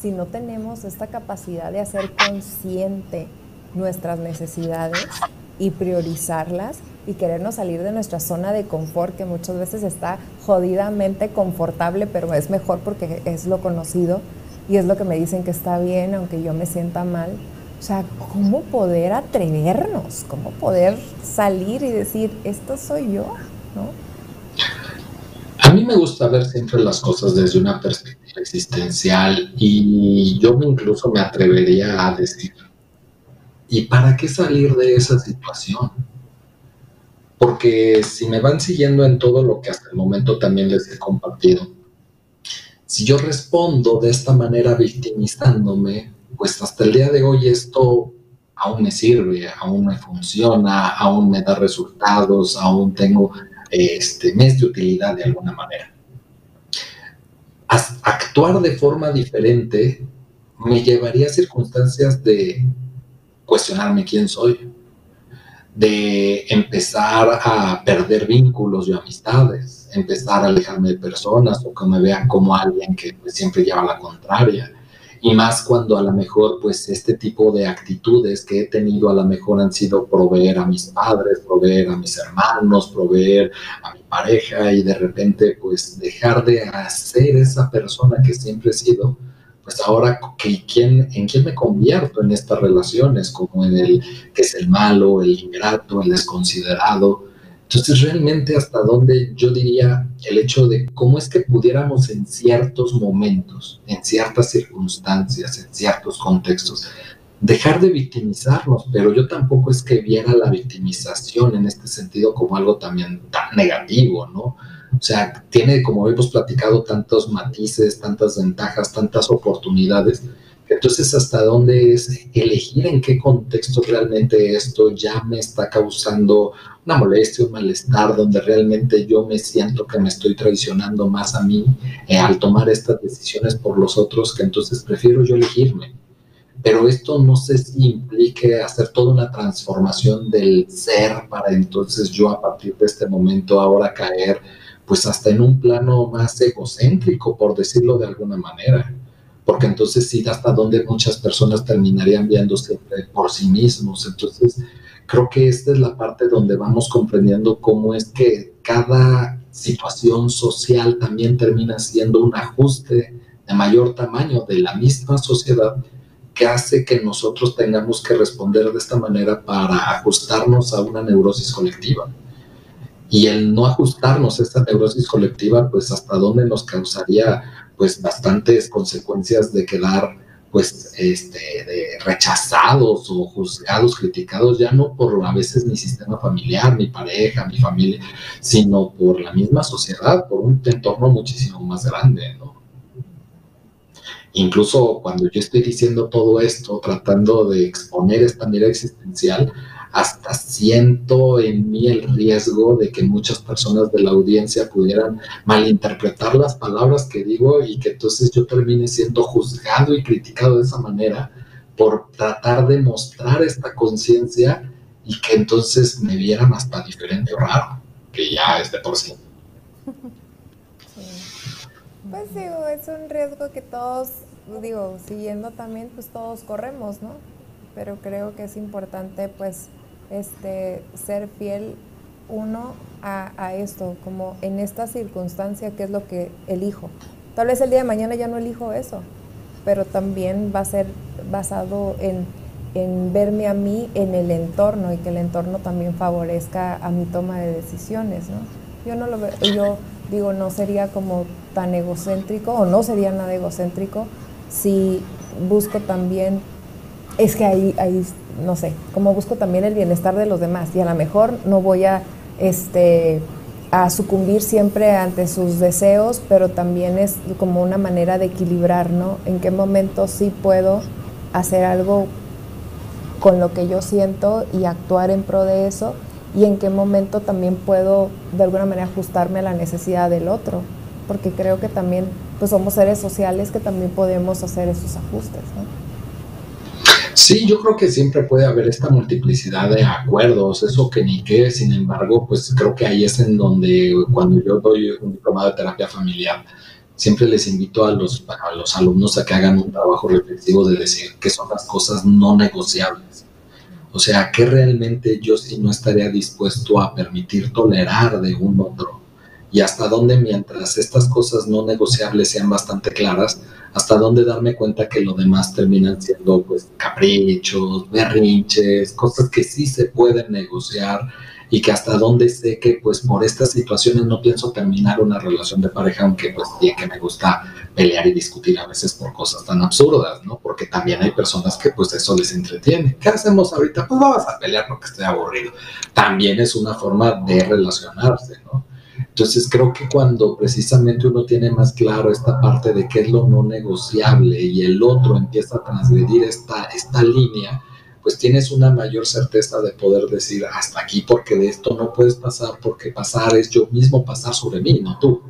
si no tenemos esta capacidad de hacer consciente nuestras necesidades y priorizarlas y querernos salir de nuestra zona de confort que muchas veces está jodidamente confortable, pero es mejor porque es lo conocido y es lo que me dicen que está bien, aunque yo me sienta mal o sea, ¿cómo poder atrevernos? ¿Cómo poder salir y decir, esto soy yo? ¿No? A mí me gusta ver siempre las cosas desde una perspectiva existencial y yo incluso me atrevería a decir, ¿y para qué salir de esa situación? Porque si me van siguiendo en todo lo que hasta el momento también les he compartido, si yo respondo de esta manera victimizándome, pues hasta el día de hoy esto aún me sirve, aún me funciona, aún me da resultados, aún tengo este mes de utilidad de alguna manera. actuar de forma diferente me llevaría a circunstancias de cuestionarme quién soy, de empezar a perder vínculos y amistades, empezar a alejarme de personas o que me vean como alguien que pues, siempre lleva la contraria. Y más cuando a lo mejor, pues, este tipo de actitudes que he tenido a lo mejor han sido proveer a mis padres, proveer a mis hermanos, proveer a mi pareja y de repente, pues, dejar de hacer esa persona que siempre he sido, pues ahora ¿en quién me convierto en estas relaciones, como en el que es el malo, el ingrato, el desconsiderado. Entonces realmente hasta dónde yo diría el hecho de cómo es que pudiéramos en ciertos momentos, en ciertas circunstancias, en ciertos contextos, dejar de victimizarnos, pero yo tampoco es que viera la victimización en este sentido como algo también tan negativo, ¿no? O sea, tiene, como hemos platicado, tantos matices, tantas ventajas, tantas oportunidades. Entonces, ¿hasta dónde es elegir en qué contexto realmente esto ya me está causando una molestia, un malestar, donde realmente yo me siento que me estoy traicionando más a mí eh, al tomar estas decisiones por los otros, que entonces prefiero yo elegirme? Pero esto no si implique hacer toda una transformación del ser para entonces yo a partir de este momento ahora caer pues hasta en un plano más egocéntrico, por decirlo de alguna manera. Porque entonces sí, hasta donde muchas personas terminarían viéndose por sí mismos. Entonces, creo que esta es la parte donde vamos comprendiendo cómo es que cada situación social también termina siendo un ajuste de mayor tamaño de la misma sociedad que hace que nosotros tengamos que responder de esta manera para ajustarnos a una neurosis colectiva y el no ajustarnos a esta neurosis colectiva, pues hasta dónde nos causaría pues bastantes consecuencias de quedar pues este rechazados o juzgados, criticados ya no por a veces mi sistema familiar, mi pareja, mi familia, sino por la misma sociedad, por un entorno muchísimo más grande, ¿no? Incluso cuando yo estoy diciendo todo esto, tratando de exponer esta mira existencial, hasta siento en mí el riesgo de que muchas personas de la audiencia pudieran malinterpretar las palabras que digo y que entonces yo termine siendo juzgado y criticado de esa manera por tratar de mostrar esta conciencia y que entonces me vieran hasta diferente o raro, que ya es de por sí. Pues digo, es un riesgo que todos, digo, siguiendo también, pues todos corremos, ¿no? Pero creo que es importante, pues, este, ser fiel uno a, esto, como en esta circunstancia, que es lo que elijo. Tal vez el día de mañana ya no elijo eso, pero también va a ser basado en, verme a mí en el entorno y que el entorno también favorezca a mi toma de decisiones, Yo no lo yo digo, no sería como tan egocéntrico o no sería nada egocéntrico si busco también, es que ahí, ahí no sé, como busco también el bienestar de los demás y a lo mejor no voy a, este, a sucumbir siempre ante sus deseos, pero también es como una manera de equilibrar, ¿no? En qué momento sí puedo hacer algo con lo que yo siento y actuar en pro de eso y en qué momento también puedo de alguna manera ajustarme a la necesidad del otro, porque creo que también pues somos seres sociales que también podemos hacer esos ajustes, ¿no? Sí, yo creo que siempre puede haber esta multiplicidad de acuerdos, eso que ni qué, sin embargo, pues creo que ahí es en donde cuando yo doy un diplomado de terapia familiar, siempre les invito a los, a los alumnos a que hagan un trabajo reflexivo de decir qué son las cosas no negociables. O sea, qué realmente yo sí no estaría dispuesto a permitir tolerar de un otro y hasta dónde mientras estas cosas no negociables sean bastante claras, hasta dónde darme cuenta que lo demás terminan siendo pues caprichos, berrinches, cosas que sí se pueden negociar y que hasta dónde sé que pues por estas situaciones no pienso terminar una relación de pareja, aunque pues bien que me gusta pelear y discutir a veces por cosas tan absurdas, ¿no? Porque también hay personas que pues eso les entretiene. ¿Qué hacemos ahorita? Pues vamos a pelear porque estoy aburrido. También es una forma de relacionarse, ¿no? Entonces creo que cuando precisamente uno tiene más claro esta parte de qué es lo no negociable y el otro empieza a transgredir esta, esta línea, pues tienes una mayor certeza de poder decir hasta aquí porque de esto no puedes pasar porque pasar es yo mismo pasar sobre mí, no tú.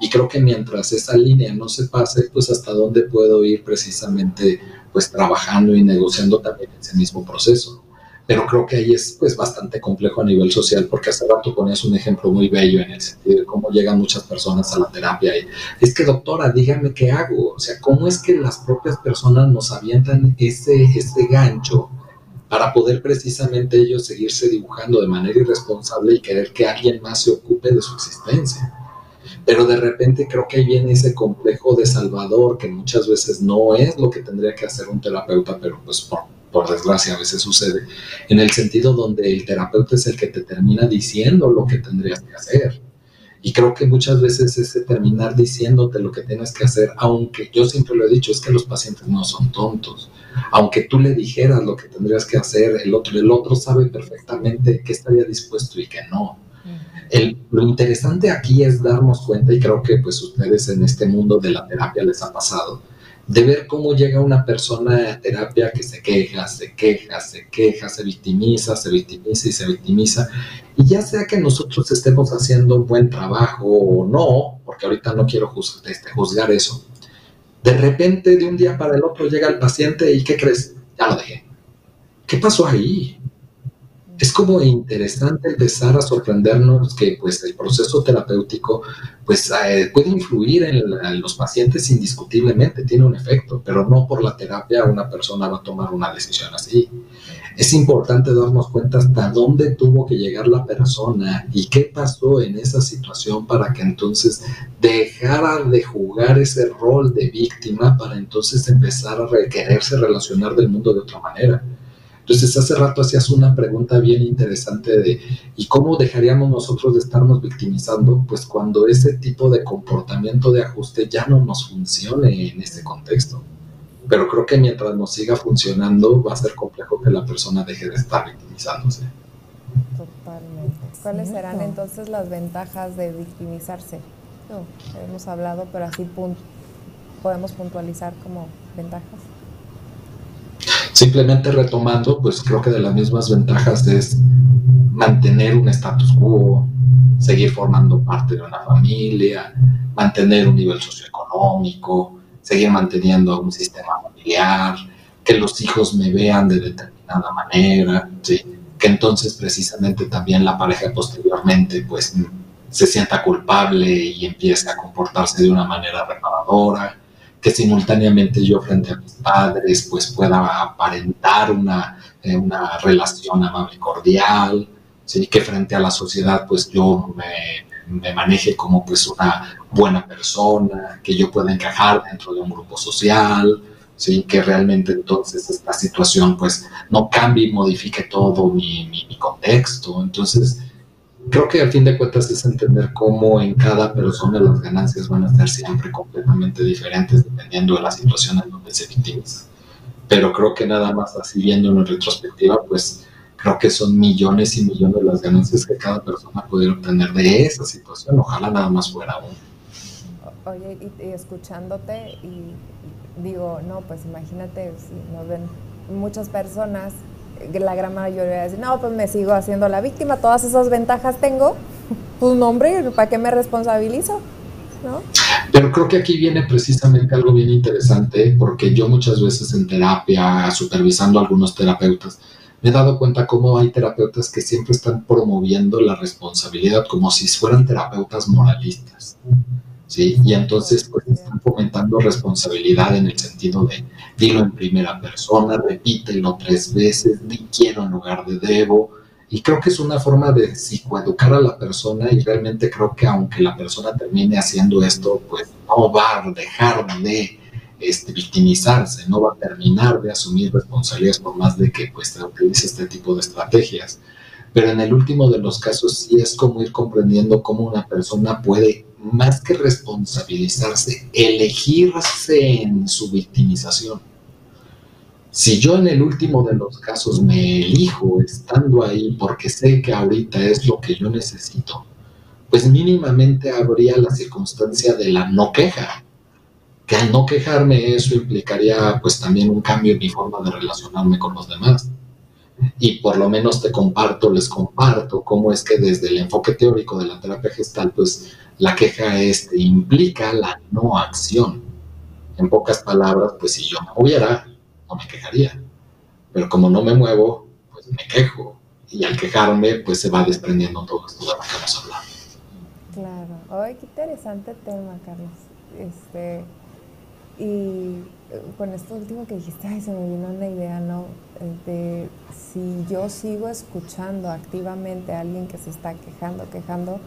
Y creo que mientras esa línea no se pase, pues hasta dónde puedo ir precisamente pues trabajando y negociando también ese mismo proceso. Pero creo que ahí es pues bastante complejo a nivel social porque hace rato ponías un ejemplo muy bello en el sentido de cómo llegan muchas personas a la terapia y es que doctora, dígame qué hago, o sea, cómo es que las propias personas nos avientan ese, ese gancho para poder precisamente ellos seguirse dibujando de manera irresponsable y querer que alguien más se ocupe de su existencia. Pero de repente creo que ahí viene ese complejo de salvador que muchas veces no es lo que tendría que hacer un terapeuta, pero pues por por desgracia a veces sucede, en el sentido donde el terapeuta es el que te termina diciendo lo que tendrías que hacer. Y creo que muchas veces ese terminar diciéndote lo que tienes que hacer, aunque yo siempre lo he dicho, es que los pacientes no son tontos. Aunque tú le dijeras lo que tendrías que hacer, el otro, el otro sabe perfectamente qué estaría dispuesto y qué no. El, lo interesante aquí es darnos cuenta, y creo que pues ustedes en este mundo de la terapia les ha pasado, de ver cómo llega una persona a terapia que se queja, se queja, se queja, se victimiza, se victimiza y se victimiza. Y ya sea que nosotros estemos haciendo un buen trabajo o no, porque ahorita no quiero este, juzgar eso, de repente de un día para el otro llega el paciente y ¿qué crees? Ya lo dejé. ¿Qué pasó ahí? Es como interesante empezar a sorprendernos que pues el proceso terapéutico pues eh, puede influir en, los pacientes indiscutiblemente, tiene un efecto, pero no por la terapia una persona va a tomar una decisión así. Es importante darnos cuenta hasta dónde tuvo que llegar la persona y qué pasó en esa situación para que entonces dejara de jugar ese rol de víctima para entonces empezar a quererse relacionar del mundo de otra manera. Entonces, hace rato hacías una pregunta bien interesante de ¿y cómo dejaríamos nosotros de estarnos victimizando? Pues cuando ese tipo de comportamiento de ajuste ya no nos funcione en ese contexto. Pero creo que mientras nos siga funcionando, va a ser complejo que la persona deje de estar victimizándose. Totalmente. ¿Cuáles serán entonces las ventajas de victimizarse? hemos hablado, pero así podemos puntualizar como ventajas. Simplemente retomando, pues creo que de las mismas ventajas es mantener un status quo, seguir formando parte de una familia, mantener un nivel socioeconómico, seguir manteniendo un sistema familiar, que los hijos me vean de determinada manera, que entonces precisamente también la pareja posteriormente pues se sienta culpable y empiece a comportarse de una manera reparadora, que simultáneamente yo frente a mis padres pues pueda aparentar una, eh, una relación amable cordial, ¿sí? que frente a la sociedad pues yo me, me, maneje como pues una buena persona, que yo pueda encajar dentro de un grupo social, ¿sí? que realmente entonces esta situación pues no cambie y modifique todo mi, mi contexto. Entonces, creo que al fin de cuentas es entender cómo en cada persona las ganancias van a ser siempre completamente diferentes dependiendo de la situación en donde se victimiza. Pero creo que nada más así viendo en retrospectiva, pues creo que son millones y millones las ganancias que cada persona pudiera obtener de esa situación. Ojalá nada más fuera uno. Oye, y, y escuchándote, y digo, no, pues imagínate si nos ven muchas personas la gran mayoría dice, no, pues me sigo haciendo la víctima, todas esas ventajas tengo, pues no, hombre, ¿para qué me responsabilizo? ¿No? Pero creo que aquí viene precisamente algo bien interesante, porque yo muchas veces en terapia, supervisando a algunos terapeutas, me he dado cuenta cómo hay terapeutas que siempre están promoviendo la responsabilidad como si fueran terapeutas moralistas. Y entonces pues están fomentando responsabilidad en el sentido de dilo en primera persona, repítelo tres veces, di quiero en lugar de debo. Y creo que es una forma de psicoeducar a la persona y realmente creo que aunque la persona termine haciendo esto, pues no va a dejar de este, victimizarse, no va a terminar de asumir responsabilidades por más de que pues utilice este tipo de estrategias. Pero en el último de los casos sí es como ir comprendiendo cómo una persona puede más que responsabilizarse, elegirse en su victimización. Si yo en el último de los casos me elijo estando ahí porque sé que ahorita es lo que yo necesito, pues mínimamente habría la circunstancia de la no queja. Que al no quejarme eso implicaría pues también un cambio en mi forma de relacionarme con los demás. Y por lo menos te comparto, les comparto cómo es que desde el enfoque teórico de la terapia gestal, pues la queja este, implica la no acción. En pocas palabras, pues si yo me moviera, no me quejaría. Pero como no me muevo, pues me quejo. Y al quejarme, pues se va desprendiendo todo esto de lo que hemos hablado. Claro. Ay, qué interesante tema, Carlos. Este, y con esto último que dijiste, ay, se me vino una idea, ¿no? De si yo sigo escuchando activamente a alguien que se está quejando, quejando,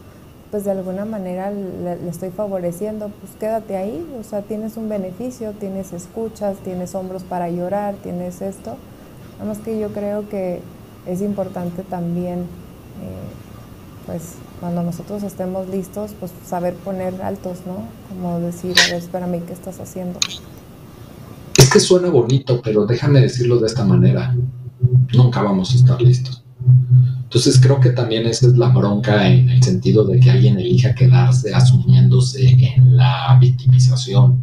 pues de alguna manera le, estoy favoreciendo, pues quédate ahí, o sea, tienes un beneficio, tienes escuchas, tienes hombros para llorar, tienes esto. Nada más que yo creo que es importante también, eh, pues cuando nosotros estemos listos, pues saber poner altos, ¿no? Como decir, a ver, espérame, ¿qué estás haciendo? Es que suena bonito, pero déjame decirlo de esta manera, nunca vamos a estar listos. Entonces creo que también esa es la bronca en el sentido de que alguien elija quedarse asumiéndose en la victimización,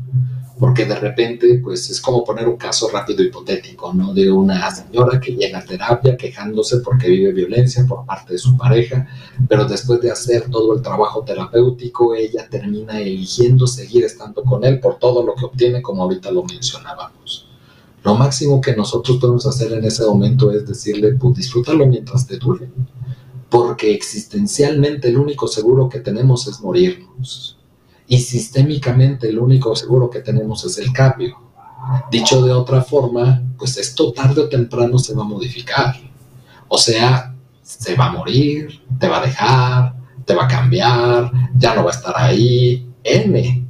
porque de repente pues es como poner un caso rápido hipotético, ¿no? De una señora que llega a terapia quejándose porque vive violencia por parte de su pareja, pero después de hacer todo el trabajo terapéutico, ella termina eligiendo seguir estando con él por todo lo que obtiene, como ahorita lo mencionábamos. Lo máximo que nosotros podemos hacer en ese momento es decirle, pues disfrútalo mientras te dure. Porque existencialmente el único seguro que tenemos es morirnos. Y sistémicamente el único seguro que tenemos es el cambio. Dicho de otra forma, pues esto tarde o temprano se va a modificar. O sea, se va a morir, te va a dejar, te va a cambiar, ya no va a estar ahí, N.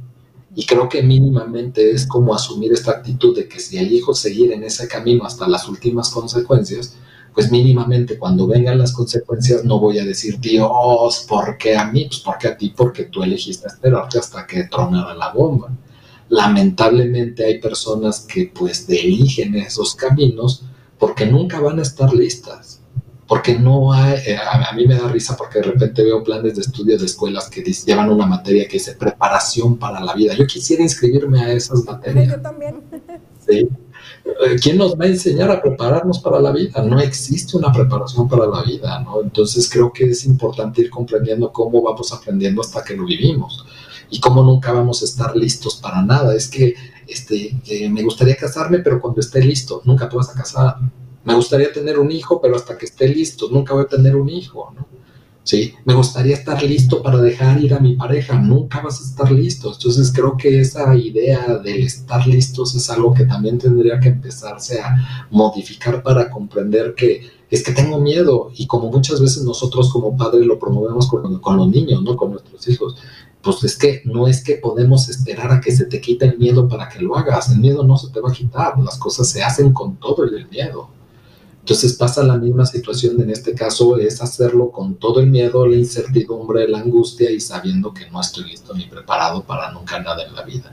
Y creo que mínimamente es como asumir esta actitud de que si elijo seguir en ese camino hasta las últimas consecuencias, pues mínimamente cuando vengan las consecuencias no voy a decir, Dios, ¿por qué a mí? Pues porque a ti, porque tú elegiste esperarte hasta que tronara la bomba. Lamentablemente hay personas que pues eligen esos caminos porque nunca van a estar listas porque no hay, eh, a, mí me da risa porque de repente veo planes de estudio de escuelas que llevan una materia que dice preparación para la vida. Yo quisiera inscribirme a esas materias. Yo también. ¿Sí? Eh, ¿Quién nos va a enseñar a prepararnos para la vida? No existe una preparación para la vida, ¿no? Entonces creo que es importante ir comprendiendo cómo vamos aprendiendo hasta que lo vivimos y cómo nunca vamos a estar listos para nada. Es que este, me gustaría casarme, pero cuando esté listo, nunca te vas a casar me gustaría tener un hijo, pero hasta que esté listo, nunca voy a tener un hijo, ¿no? ¿Sí? Me gustaría estar listo para dejar ir a mi pareja, nunca vas a estar listo. Entonces creo que esa idea del estar listos es algo que también tendría que empezarse a modificar para comprender que es que tengo miedo y como muchas veces nosotros como padres lo promovemos con, con los niños, ¿no? Con nuestros hijos pues es que no es que podemos esperar a que se te quite el miedo para que lo hagas, el miedo no se te va a quitar, las cosas se hacen con todo el miedo. Entonces pasa la misma situación en este caso, es hacerlo con todo el miedo, la incertidumbre, la angustia y sabiendo que no estoy listo ni preparado para nunca nada en la vida.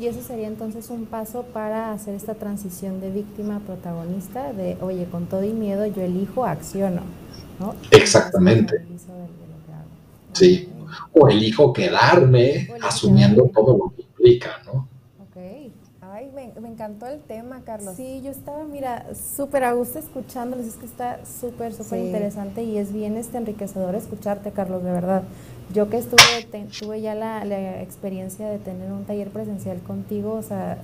Y eso sería entonces un paso para hacer esta transición de víctima a protagonista, de, oye, con todo y miedo yo elijo, acciono, ¿no? Exactamente. Sí, o elijo quedarme asumiendo todo lo que implica, ¿no? Me, encantó el tema, Carlos. Sí, yo estaba, mira, súper a gusto escuchándoles, es que está súper, súper interesante y es bien este enriquecedor escucharte, Carlos, de verdad. Yo que estuve, tuve ya la, la, experiencia de tener un taller presencial contigo, o sea,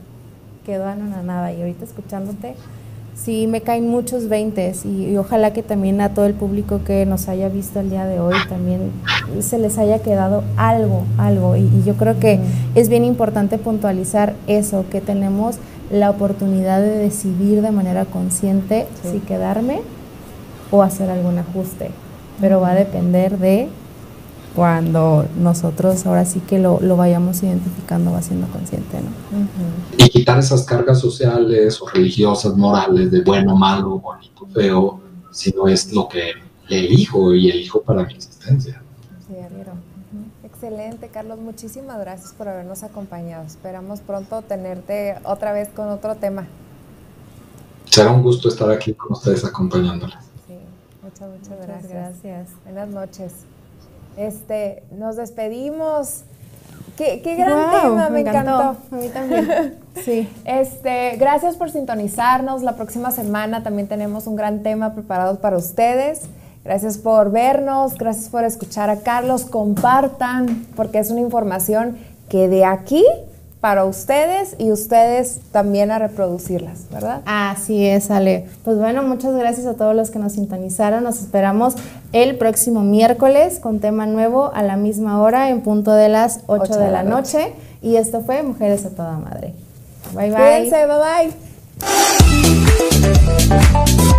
quedó a nada y ahorita escuchándote, sí me caen muchos veintes y, ojalá que también a todo el público que nos haya visto el día de hoy también se les haya quedado algo, algo. Y, yo creo que es bien importante puntualizar eso, que tenemos la oportunidad de decidir de manera consciente si quedarme o hacer algún ajuste, pero va a depender de cuando nosotros ahora sí que lo, lo vayamos identificando, va siendo consciente, ¿no? Y quitar esas cargas sociales o religiosas, morales, de bueno, malo, bonito, feo, si no es lo que elijo y elijo para mi existencia. Sí, Excelente, Carlos. Muchísimas gracias por habernos acompañado. Esperamos pronto tenerte otra vez con otro tema. Será un gusto estar aquí con ustedes acompañándoles. Sí, muchas, muchas, gracias. gracias. Buenas noches. Este, nos despedimos. Qué, gran tema, me, encantó. A mí también. sí. Este, gracias por sintonizarnos. La próxima semana también tenemos un gran tema preparado para ustedes. Gracias por vernos, gracias por escuchar a Carlos. Compartan, porque es una información que de aquí para ustedes y ustedes también a reproducirlas, ¿verdad? Así es, Ale. Pues bueno, muchas gracias a todos los que nos sintonizaron. Nos esperamos el próximo miércoles con tema nuevo a la misma hora en punto de las 8, de, la noche. Y esto fue Mujeres a toda madre. Bye bye. Cuídense, bye bye.